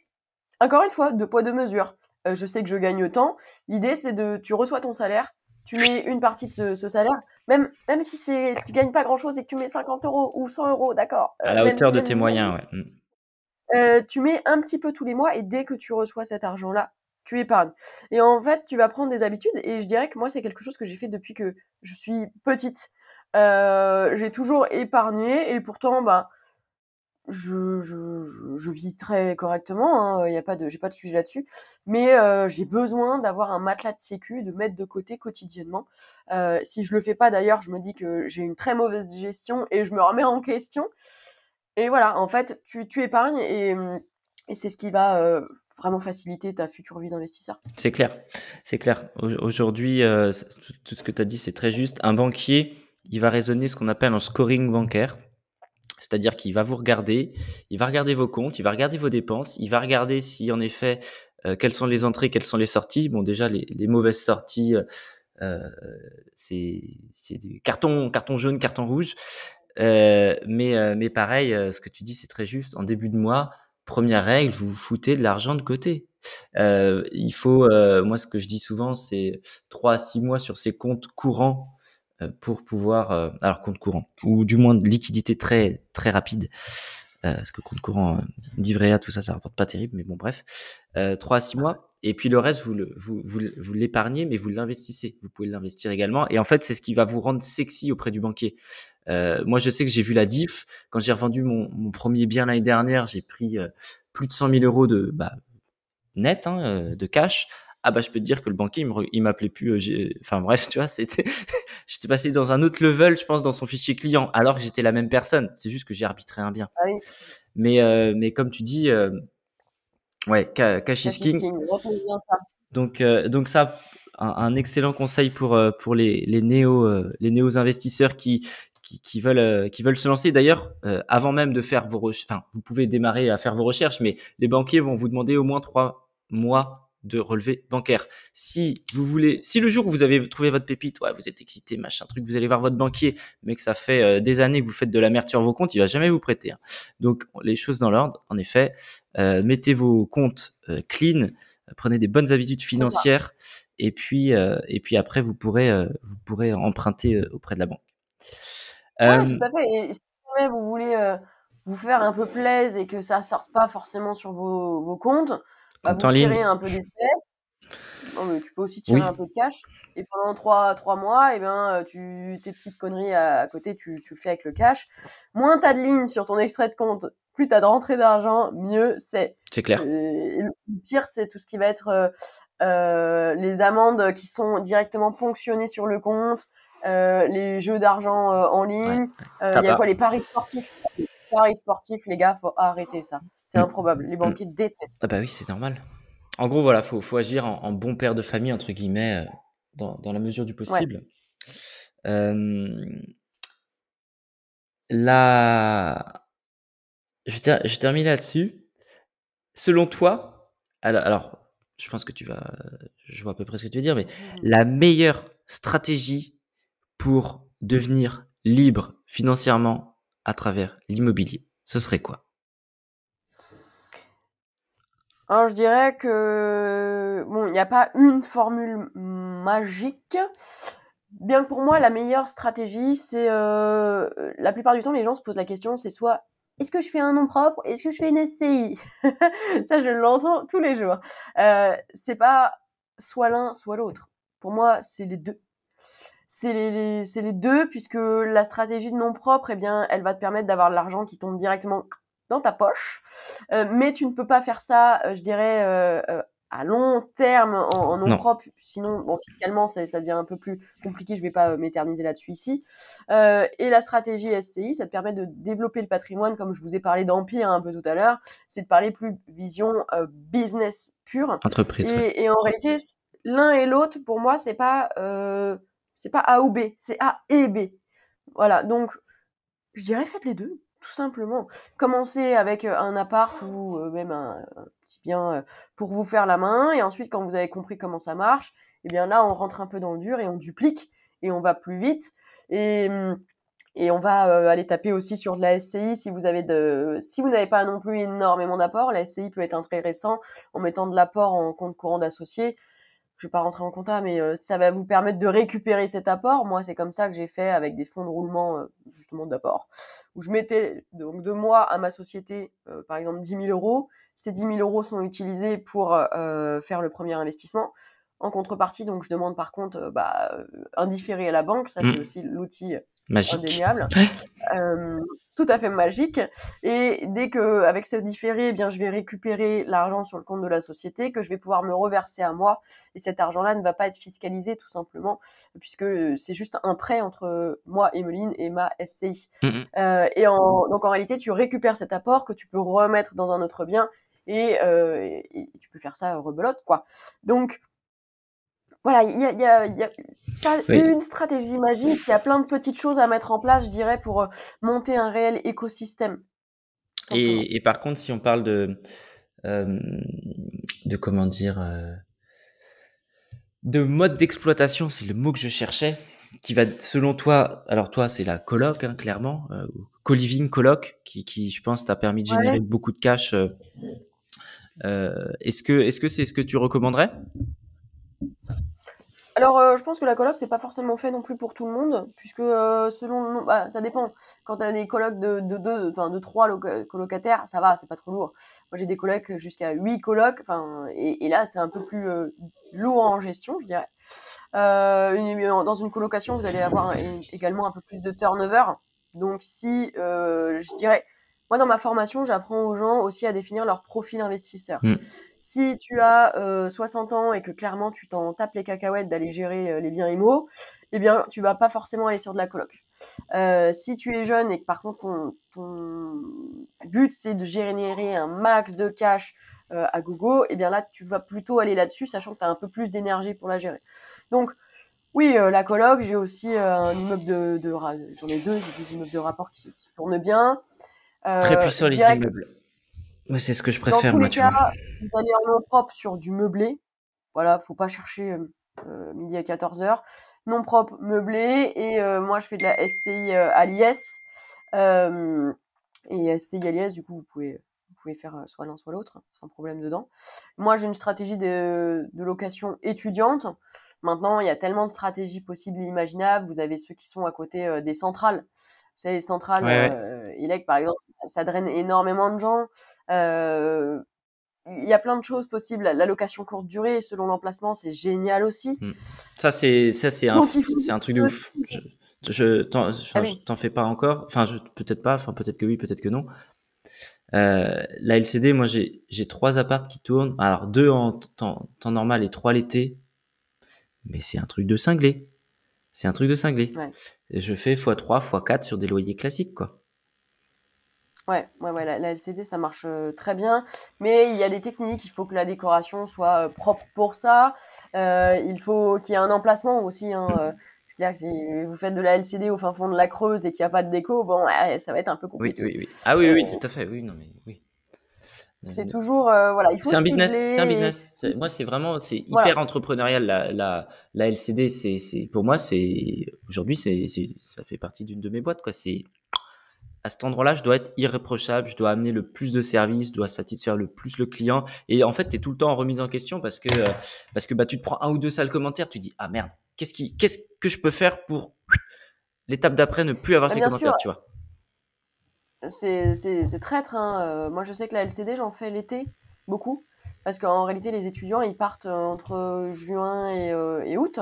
encore une fois, deux poids deux mesures. je sais que je gagne autant. L'idée c'est de, tu reçois ton salaire, tu mets une partie de ce, salaire, même, même si c'est, tu gagnes pas grand chose et que tu mets 50 euros ou 100 euros, d'accord. à la hauteur de tes moyens, ouais. Mmh. Euh, tu mets un petit peu tous les mois et dès que tu reçois cet argent-là, tu épargnes. Et en fait, tu vas prendre des habitudes et je dirais que moi, c'est quelque chose que j'ai fait depuis que je suis petite. Euh, j'ai toujours épargné et pourtant, bah, je, vis très correctement, il hein, y a pas de, j'ai pas de sujet là-dessus, mais euh, j'ai besoin d'avoir un matelas de sécu, de mettre de côté quotidiennement. Euh, si je le fais pas d'ailleurs, je me dis que j'ai une très mauvaise gestion et je me remets en question. Et voilà, en fait, tu, épargnes et, et c'est ce qui va euh, vraiment faciliter ta future vie d'investisseur. C'est clair, c'est clair. Aujourd'hui, euh, tout ce que tu as dit, c'est très juste. Un banquier, il va raisonner ce qu'on appelle un scoring bancaire. C'est-à-dire qu'il va vous regarder, il va regarder vos comptes, il va regarder vos dépenses, il va regarder si en effet euh, quelles sont les entrées, quelles sont les sorties. Bon, déjà les, mauvaises sorties, euh, c'est c'est carton carton jaune, carton rouge. Euh, mais mais pareil, ce que tu dis c'est très juste. En début de mois, première règle, vous, vous foutez de l'argent de côté. il faut, moi ce que je dis souvent, c'est trois à six mois sur ces comptes courants pour pouvoir, euh, alors compte courant, ou du moins liquidité très très rapide, euh, parce que compte courant, livret A, tout ça, ça rapporte pas terrible, mais bon bref, euh, 3 à 6 mois, et puis le reste, vous, le, vous, vous, vous l'épargnez, mais vous l'investissez. Vous pouvez l'investir également. Et en fait, c'est ce qui va vous rendre sexy auprès du banquier. Euh, moi, je sais que j'ai vu la diff. Quand j'ai revendu mon, mon premier bien l'année dernière, j'ai pris plus de 100 000 euros de bah, net, hein, de cash ah bah je peux te dire que le banquier il m'appelait plus euh, enfin bref tu vois c'était j'étais passé dans un autre level je pense dans son fichier client alors que j'étais la même personne c'est juste que j'ai arbitré un bien ah oui. mais euh, mais comme tu dis euh, ouais cash is king, donc euh, donc ça un, un, excellent conseil pour euh, pour les les néo les néo investisseurs qui qui, qui, veulent qui veulent se lancer. D'ailleurs, avant même de faire vos recherches, enfin, vous pouvez démarrer à faire vos recherches, mais les banquiers vont vous demander au moins trois mois de relevé bancaire. Si vous voulez, si le jour où vous avez trouvé votre pépite, ouais, vous êtes excité, machin truc, vous allez voir votre banquier, mais que ça fait euh, des années que vous faites de la merde sur vos comptes, il va jamais vous prêter. Hein. Donc les choses dans l'ordre, en effet, euh, mettez vos comptes euh, clean, prenez des bonnes habitudes financières, et puis et puis après vous pourrez vous pourrez emprunter auprès de la banque. Ouais, tout à fait. Et si vous voulez vous faire un peu plaisir et que ça sorte pas forcément sur vos, vos comptes, bah, vous tirer un peu d'espèces. mais tu peux aussi tirer un peu de cash. Et pendant trois, trois mois, et eh ben, euh, tu, tes petites conneries à, côté, tu, tu le fais avec le cash. Moins t'as de lignes sur ton extrait de compte, plus t'as de rentrée d'argent, mieux c'est. C'est clair. Euh, le pire, c'est tout ce qui va être euh, euh, les amendes qui sont directement ponctionnées sur le compte. les jeux d'argent en ligne. Il y a quoi les paris sportifs Les paris sportifs, les gars, faut arrêter ça. C'est mm. improbable. Les banquiers détestent. Ah bah oui, c'est normal. En gros, voilà, faut, faut agir en, bon père de famille entre guillemets, dans, dans la mesure du possible. là, je, je termine là-dessus. Selon toi, alors, alors je pense que tu vas, je vois à peu près ce que tu veux dire, mais mmh. la meilleure stratégie pour devenir libre financièrement à travers l'immobilier, ce serait quoi? Alors je dirais que bon, il n'y a pas une formule magique. Bien que pour moi, la meilleure stratégie, c'est euh, la plupart du temps, les gens se posent la question, c'est soit est-ce que je fais un nom propre Est-ce que je fais une SCI Ça, je l'entends tous les jours. Euh, c'est pas soit l'un, soit l'autre. Pour moi, c'est les deux. C'est les, les, deux, puisque la stratégie de nom propre, eh bien, elle va te permettre d'avoir de l'argent qui tombe directement dans ta poche. Euh, mais tu ne peux pas faire ça, euh, je dirais, euh, à long terme en, nom propre. Sinon, bon, fiscalement, ça, ça, devient un peu plus compliqué. Je ne vais pas m'éterniser là-dessus ici. Euh, et la stratégie SCI, ça te permet de développer le patrimoine, comme je vous ai parlé d'empire un peu tout à l'heure. C'est de parler plus vision euh, business pure. Entreprise. Et, et en réalité, l'un et l'autre, pour moi, c'est pas euh, c'est pas A ou B, c'est A et B. Voilà. Donc, je dirais faites les deux tout simplement. Commencez avec un appart ou même un, petit bien pour vous faire la main, et ensuite, quand vous avez compris comment ça marche, eh bien là, on rentre un peu dans le dur et on duplique et on va plus vite. Et, mmh, et on va aller taper aussi sur de la SCI si vous avez de, si vous n'avez pas non plus énormément d'apport. La SCI peut être intéressant en mettant de l'apport en compte courant d'associé je vais pas rentrer en compta, mais euh, ça va vous permettre de récupérer cet apport. Moi, c'est comme ça que j'ai fait avec des fonds de roulement, euh, justement, d'apport, où je mettais donc de moi à ma société, euh, par exemple, 10 000 euros. Ces 10 000 euros sont utilisés pour faire le premier investissement. En contrepartie, donc, je demande par contre bah, un différé à la banque. Ça, c'est mmh. aussi l'outil Magique. indéniable, euh, tout à fait magique. Et dès que, avec ce différé, eh bien, je vais récupérer l'argent sur le compte de la société, que je vais pouvoir me reverser à moi, et cet argent-là ne va pas être fiscalisé tout simplement, puisque c'est juste un prêt entre moi, Emeline, et ma SCI. Mmh euh, et en, donc en réalité, tu récupères cet apport que tu peux remettre dans un autre bien, et, euh, et tu peux faire ça rebelote, quoi. Donc voilà, il y a, pas une stratégie magique, il y a plein de petites choses à mettre en place, je dirais, pour euh, monter un réel écosystème. Et, par contre, si on parle de, euh, de comment dire, euh, de mode d'exploitation, c'est le mot que je cherchais, qui va, selon toi, alors toi, c'est la coloc, hein, clairement, co-living, coloc, qui, qui, je pense, t'a permis de générer beaucoup de cash. est-ce que, est-ce que c'est ce que tu recommanderais? Alors, euh, je pense que la coloc, c'est pas forcément fait non plus pour tout le monde, puisque euh, selon bah, ça dépend. Quand tu des colocs de de, enfin de trois colocataires, ça va, c'est pas trop lourd. Moi, j'ai des colocs jusqu'à huit colocs, enfin, et, là, c'est un peu plus euh, lourd en gestion, je dirais. dans une colocation, vous allez avoir également un peu plus de turnover. Donc, si, je dirais, moi, dans ma formation, j'apprends aux gens aussi à définir leur profil investisseur. Mmh. Si tu as 60 euh, ans et que clairement tu t'en tapes les cacahuètes d'aller gérer euh, les biens IMO, eh bien tu vas pas forcément aller sur de la coloc. Euh, si tu es jeune et que par contre ton, but c'est de générer un max de cash à gogo, eh bien là tu vas plutôt aller là-dessus, sachant que tu as un peu plus d'énergie pour la gérer. Donc oui, la coloc, j'ai aussi un immeuble de, j'en ai deux, j'ai deux immeubles de rapport qui, tournent bien. Très puissant les immeubles c'est ce que je préfère, Dans tous les cas, Vous allez en nom propre sur du meublé. Voilà, faut pas chercher euh, euh, midi à 14h. Non propre, meublé. Et euh, moi, je fais de la SCI à l'IS. et SCI à l'IS, du coup, vous pouvez, vous pouvez faire soit l'un, soit l'autre, sans problème dedans. Moi, j'ai une stratégie de, de, location étudiante. Maintenant, il y a tellement de stratégies possibles et imaginables. Vous avez ceux qui sont à côté des centrales. Vous savez, les centrales, ouais, par exemple, ça draine énormément de gens. Euh, il y a plein de choses possibles. La location courte durée, selon l'emplacement, c'est génial aussi. Mmh. Ça, c'est ça, c'est un, c'est un truc de ouf. Je, je t'en, ah fais pas encore. Enfin, peut-être pas. Enfin, peut-être que oui, peut-être que non. Euh, la LCD, moi, j'ai j'ai trois apparts qui tournent. Alors deux en temps, temps normal et trois l'été. Mais c'est un truc de cinglé. C'est un truc de cinglé. Ouais. Et je fais x3, x4 sur des loyers classiques, quoi. Ouais, ouais, ouais, la, la LCD, ça marche euh, très bien. Mais il y a des techniques, il faut que la décoration soit euh, propre pour ça. Euh, il faut qu'il y ait un emplacement aussi. Hein, euh. je veux dire que si vous faites de la LCD au fin fond de la Creuse et qu'il n'y a pas de déco, bon, ça va être un peu compliqué. oui, oui. Ah oui, oui, tout à fait. Oui, non, mais oui. C'est toujours, euh, voilà, il faut C'est un business, c'est un business. Moi, c'est vraiment, c'est hyper Voilà. entrepreneurial. La, la, la LCD, c'est, c'est, pour moi, c'est, aujourd'hui, c'est, ça fait partie d'une de mes boîtes, quoi. C'est, à cet endroit-là, je dois être irréprochable, je dois amener le plus de services, je dois satisfaire le plus le client. Et en fait, tu es tout le temps en remise en question parce que, euh, parce que bah, tu te prends un ou deux sales commentaires, tu dis, ah merde, qu'est-ce qui, qu'est-ce que je peux faire pour l'étape d'après ne plus avoir Ah, ces commentaires, sûr, tu vois. C'est traître. Hein. Euh, moi, je sais que la LCD, j'en fais l'été, beaucoup. Parce qu'en réalité, les étudiants, ils partent euh, entre juin et, euh, et août,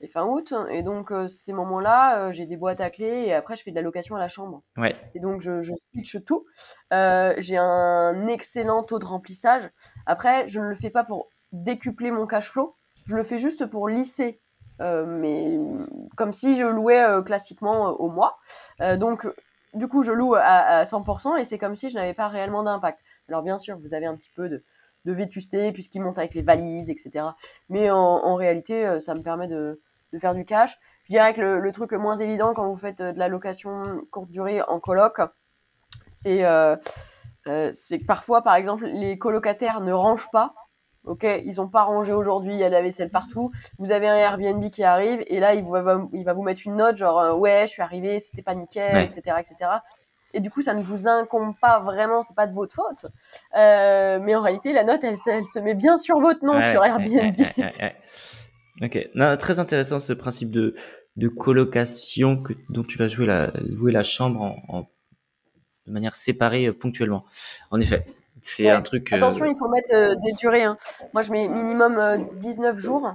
et fin août. Et donc, ces moments-là, j'ai des boîtes à clés et après, je fais de la location à la chambre. Ouais. Et donc, je, je switch tout. Euh, j'ai un excellent taux de remplissage. Après, je ne le fais pas pour décupler mon cash flow. Je le fais juste pour lisser. euh, mais comme si je louais euh, classiquement euh, au mois. Donc, du coup, je loue à, à 100% et c'est comme si je n'avais pas réellement d'impact. Alors, bien sûr, vous avez un petit peu de, vétusté puisqu'il monte avec les valises, etc. Mais en, réalité, euh, ça me permet de, faire du cash. Je dirais que le, truc le moins évident quand vous faites euh, de la location courte durée en coloc, euh, c'est que parfois, par exemple, les colocataires ne rangent pas. Ok, ils n'ont pas rangé aujourd'hui, il y a de la vaisselle partout. Vous avez un Airbnb qui arrive et là, il va, il va vous mettre une note genre euh, ouais, je suis arrivé, c'était pas nickel, Ouais. etc., etc. Et du coup, ça ne vous incombe pas vraiment, c'est pas de votre faute. Euh, mais en réalité, la note, elle, se- elle se met bien sur votre nom Ouais, sur Airbnb. ouais. Ok, non, très intéressant ce principe de, de colocation que, dont tu vas jouer la, louer la chambre en, en- de manière séparée euh, ponctuellement. En effet, c'est Ouais. un truc. euh, Attention, il faut mettre euh, des durées. hein. Moi, je mets minimum euh, 19 jours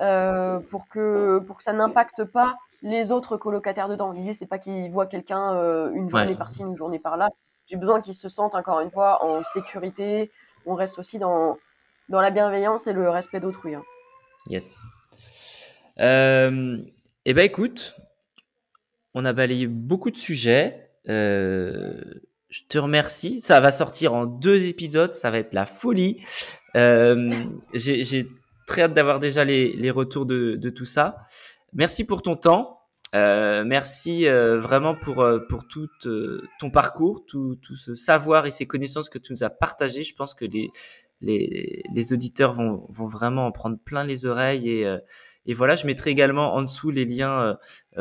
euh, pour, que, pour que ça n'impacte pas les autres colocataires dedans. L'idée, c'est pas qu'ils voient quelqu'un euh, une journée Ouais. par-ci, une journée par-là. J'ai besoin qu'ils se sentent, encore une fois, en sécurité. On reste aussi dans, dans la bienveillance et le respect d'autrui. hein. Yes. Euh, eh ben écoute, on a balayé beaucoup de sujets. Euh, je te remercie. Ça va sortir en deux épisodes. Ça va être la folie. Euh, J'ai très hâte d'avoir déjà les, les retours de, de tout ça. Merci pour ton temps. Euh, merci euh, vraiment pour, euh, pour tout euh, ton parcours, tout, tout ce savoir et ces connaissances que tu nous as partagées. Je pense que les, les, les auditeurs vont, vont vraiment en prendre plein les oreilles. Et, euh, et voilà, je mettrai également en dessous les liens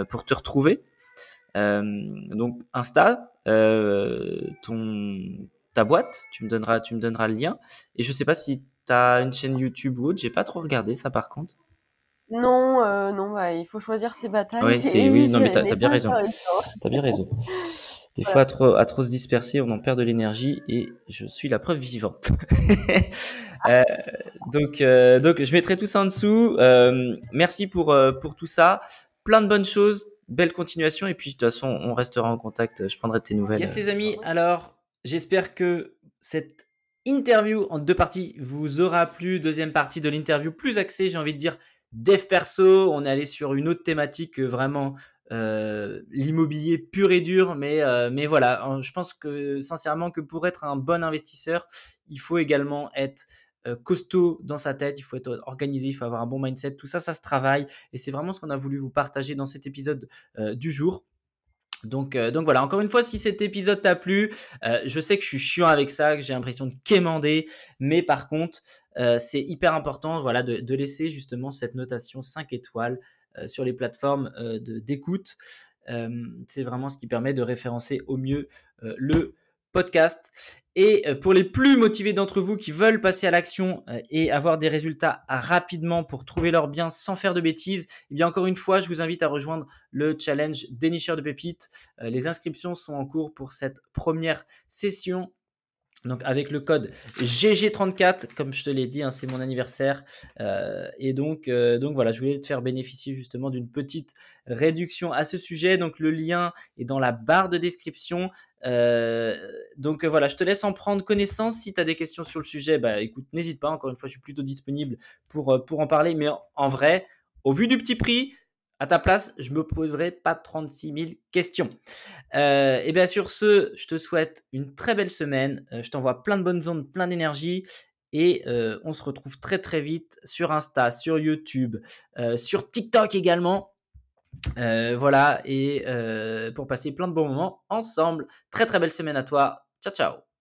pour te retrouver. Donc Insta, ton, ta boîte, tu me donneras, tu me donneras le lien. Et je sais pas si tu as une chaîne YouTube ou autre. J'ai pas trop regardé ça par contre. Non, euh, non, bah, il faut choisir ses batailles. Oui, c'est et oui, non mais t'as as bien raison. T'as bien raison. Des Voilà. fois, à trop, à trop se disperser, on en perd de l'énergie et je suis la preuve vivante. Euh, donc, euh, donc, je mettrai tout ça en dessous. Euh, merci pour, euh, pour tout ça. Plein de bonnes choses. Belle continuation. Et puis, de toute façon, on restera en contact. Je prendrai tes nouvelles. Yes les amis, alors j'espère que cette interview en deux parties vous aura plu. Deuxième partie de l'interview plus axée, j'ai envie de dire, dev perso. On est allé sur une autre thématique euh, vraiment euh, l'immobilier pur et dur. Mais, euh, mais voilà, je pense que sincèrement que pour être un bon investisseur, il faut également être euh, costaud dans sa tête, il faut être organisé, il faut avoir un bon mindset. Tout ça, ça se travaille. Et c'est vraiment ce qu'on a voulu vous partager dans cet épisode euh, du jour. Donc, euh, donc voilà, encore une fois, si cet épisode t'a plu, euh, je sais que je suis chiant avec ça, que j'ai l'impression de quémander, mais par contre, euh, c'est hyper important voilà, de, de laisser justement cette notation 5 étoiles euh, sur les plateformes euh, d'écoute. Euh, c'est vraiment ce qui permet de référencer au mieux euh, le podcast. Et euh, pour les plus motivés d'entre vous qui veulent passer à l'action euh, et avoir des résultats rapidement pour trouver leur bien sans faire de bêtises, eh bien encore une fois, je vous invite à rejoindre le challenge dénicheur de pépites. Euh, les inscriptions sont en cours pour cette première session. Donc avec le code GG34, comme je te l'ai dit, hein, c'est mon anniversaire. Euh, et donc, euh, donc voilà, je voulais te faire bénéficier justement d'une petite réduction à ce sujet. Donc le lien est dans la barre de description. Euh, donc voilà, je te laisse en prendre connaissance. Si tu as des questions sur le sujet, bah écoute, n'hésite pas. Encore une fois, je suis plutôt disponible pour, pour en parler. Mais en vrai, au vu du petit prix, À ta place, je me poserai pas 36 000 questions. Euh, et bien sur ce, je te souhaite une très belle semaine. je t'envoie plein de bonnes ondes, plein d'énergie. Et on se retrouve très très vite sur Insta, sur YouTube, sur TikTok également. voilà, et pour passer plein de bons moments ensemble. Très très belle semaine à toi. Ciao ciao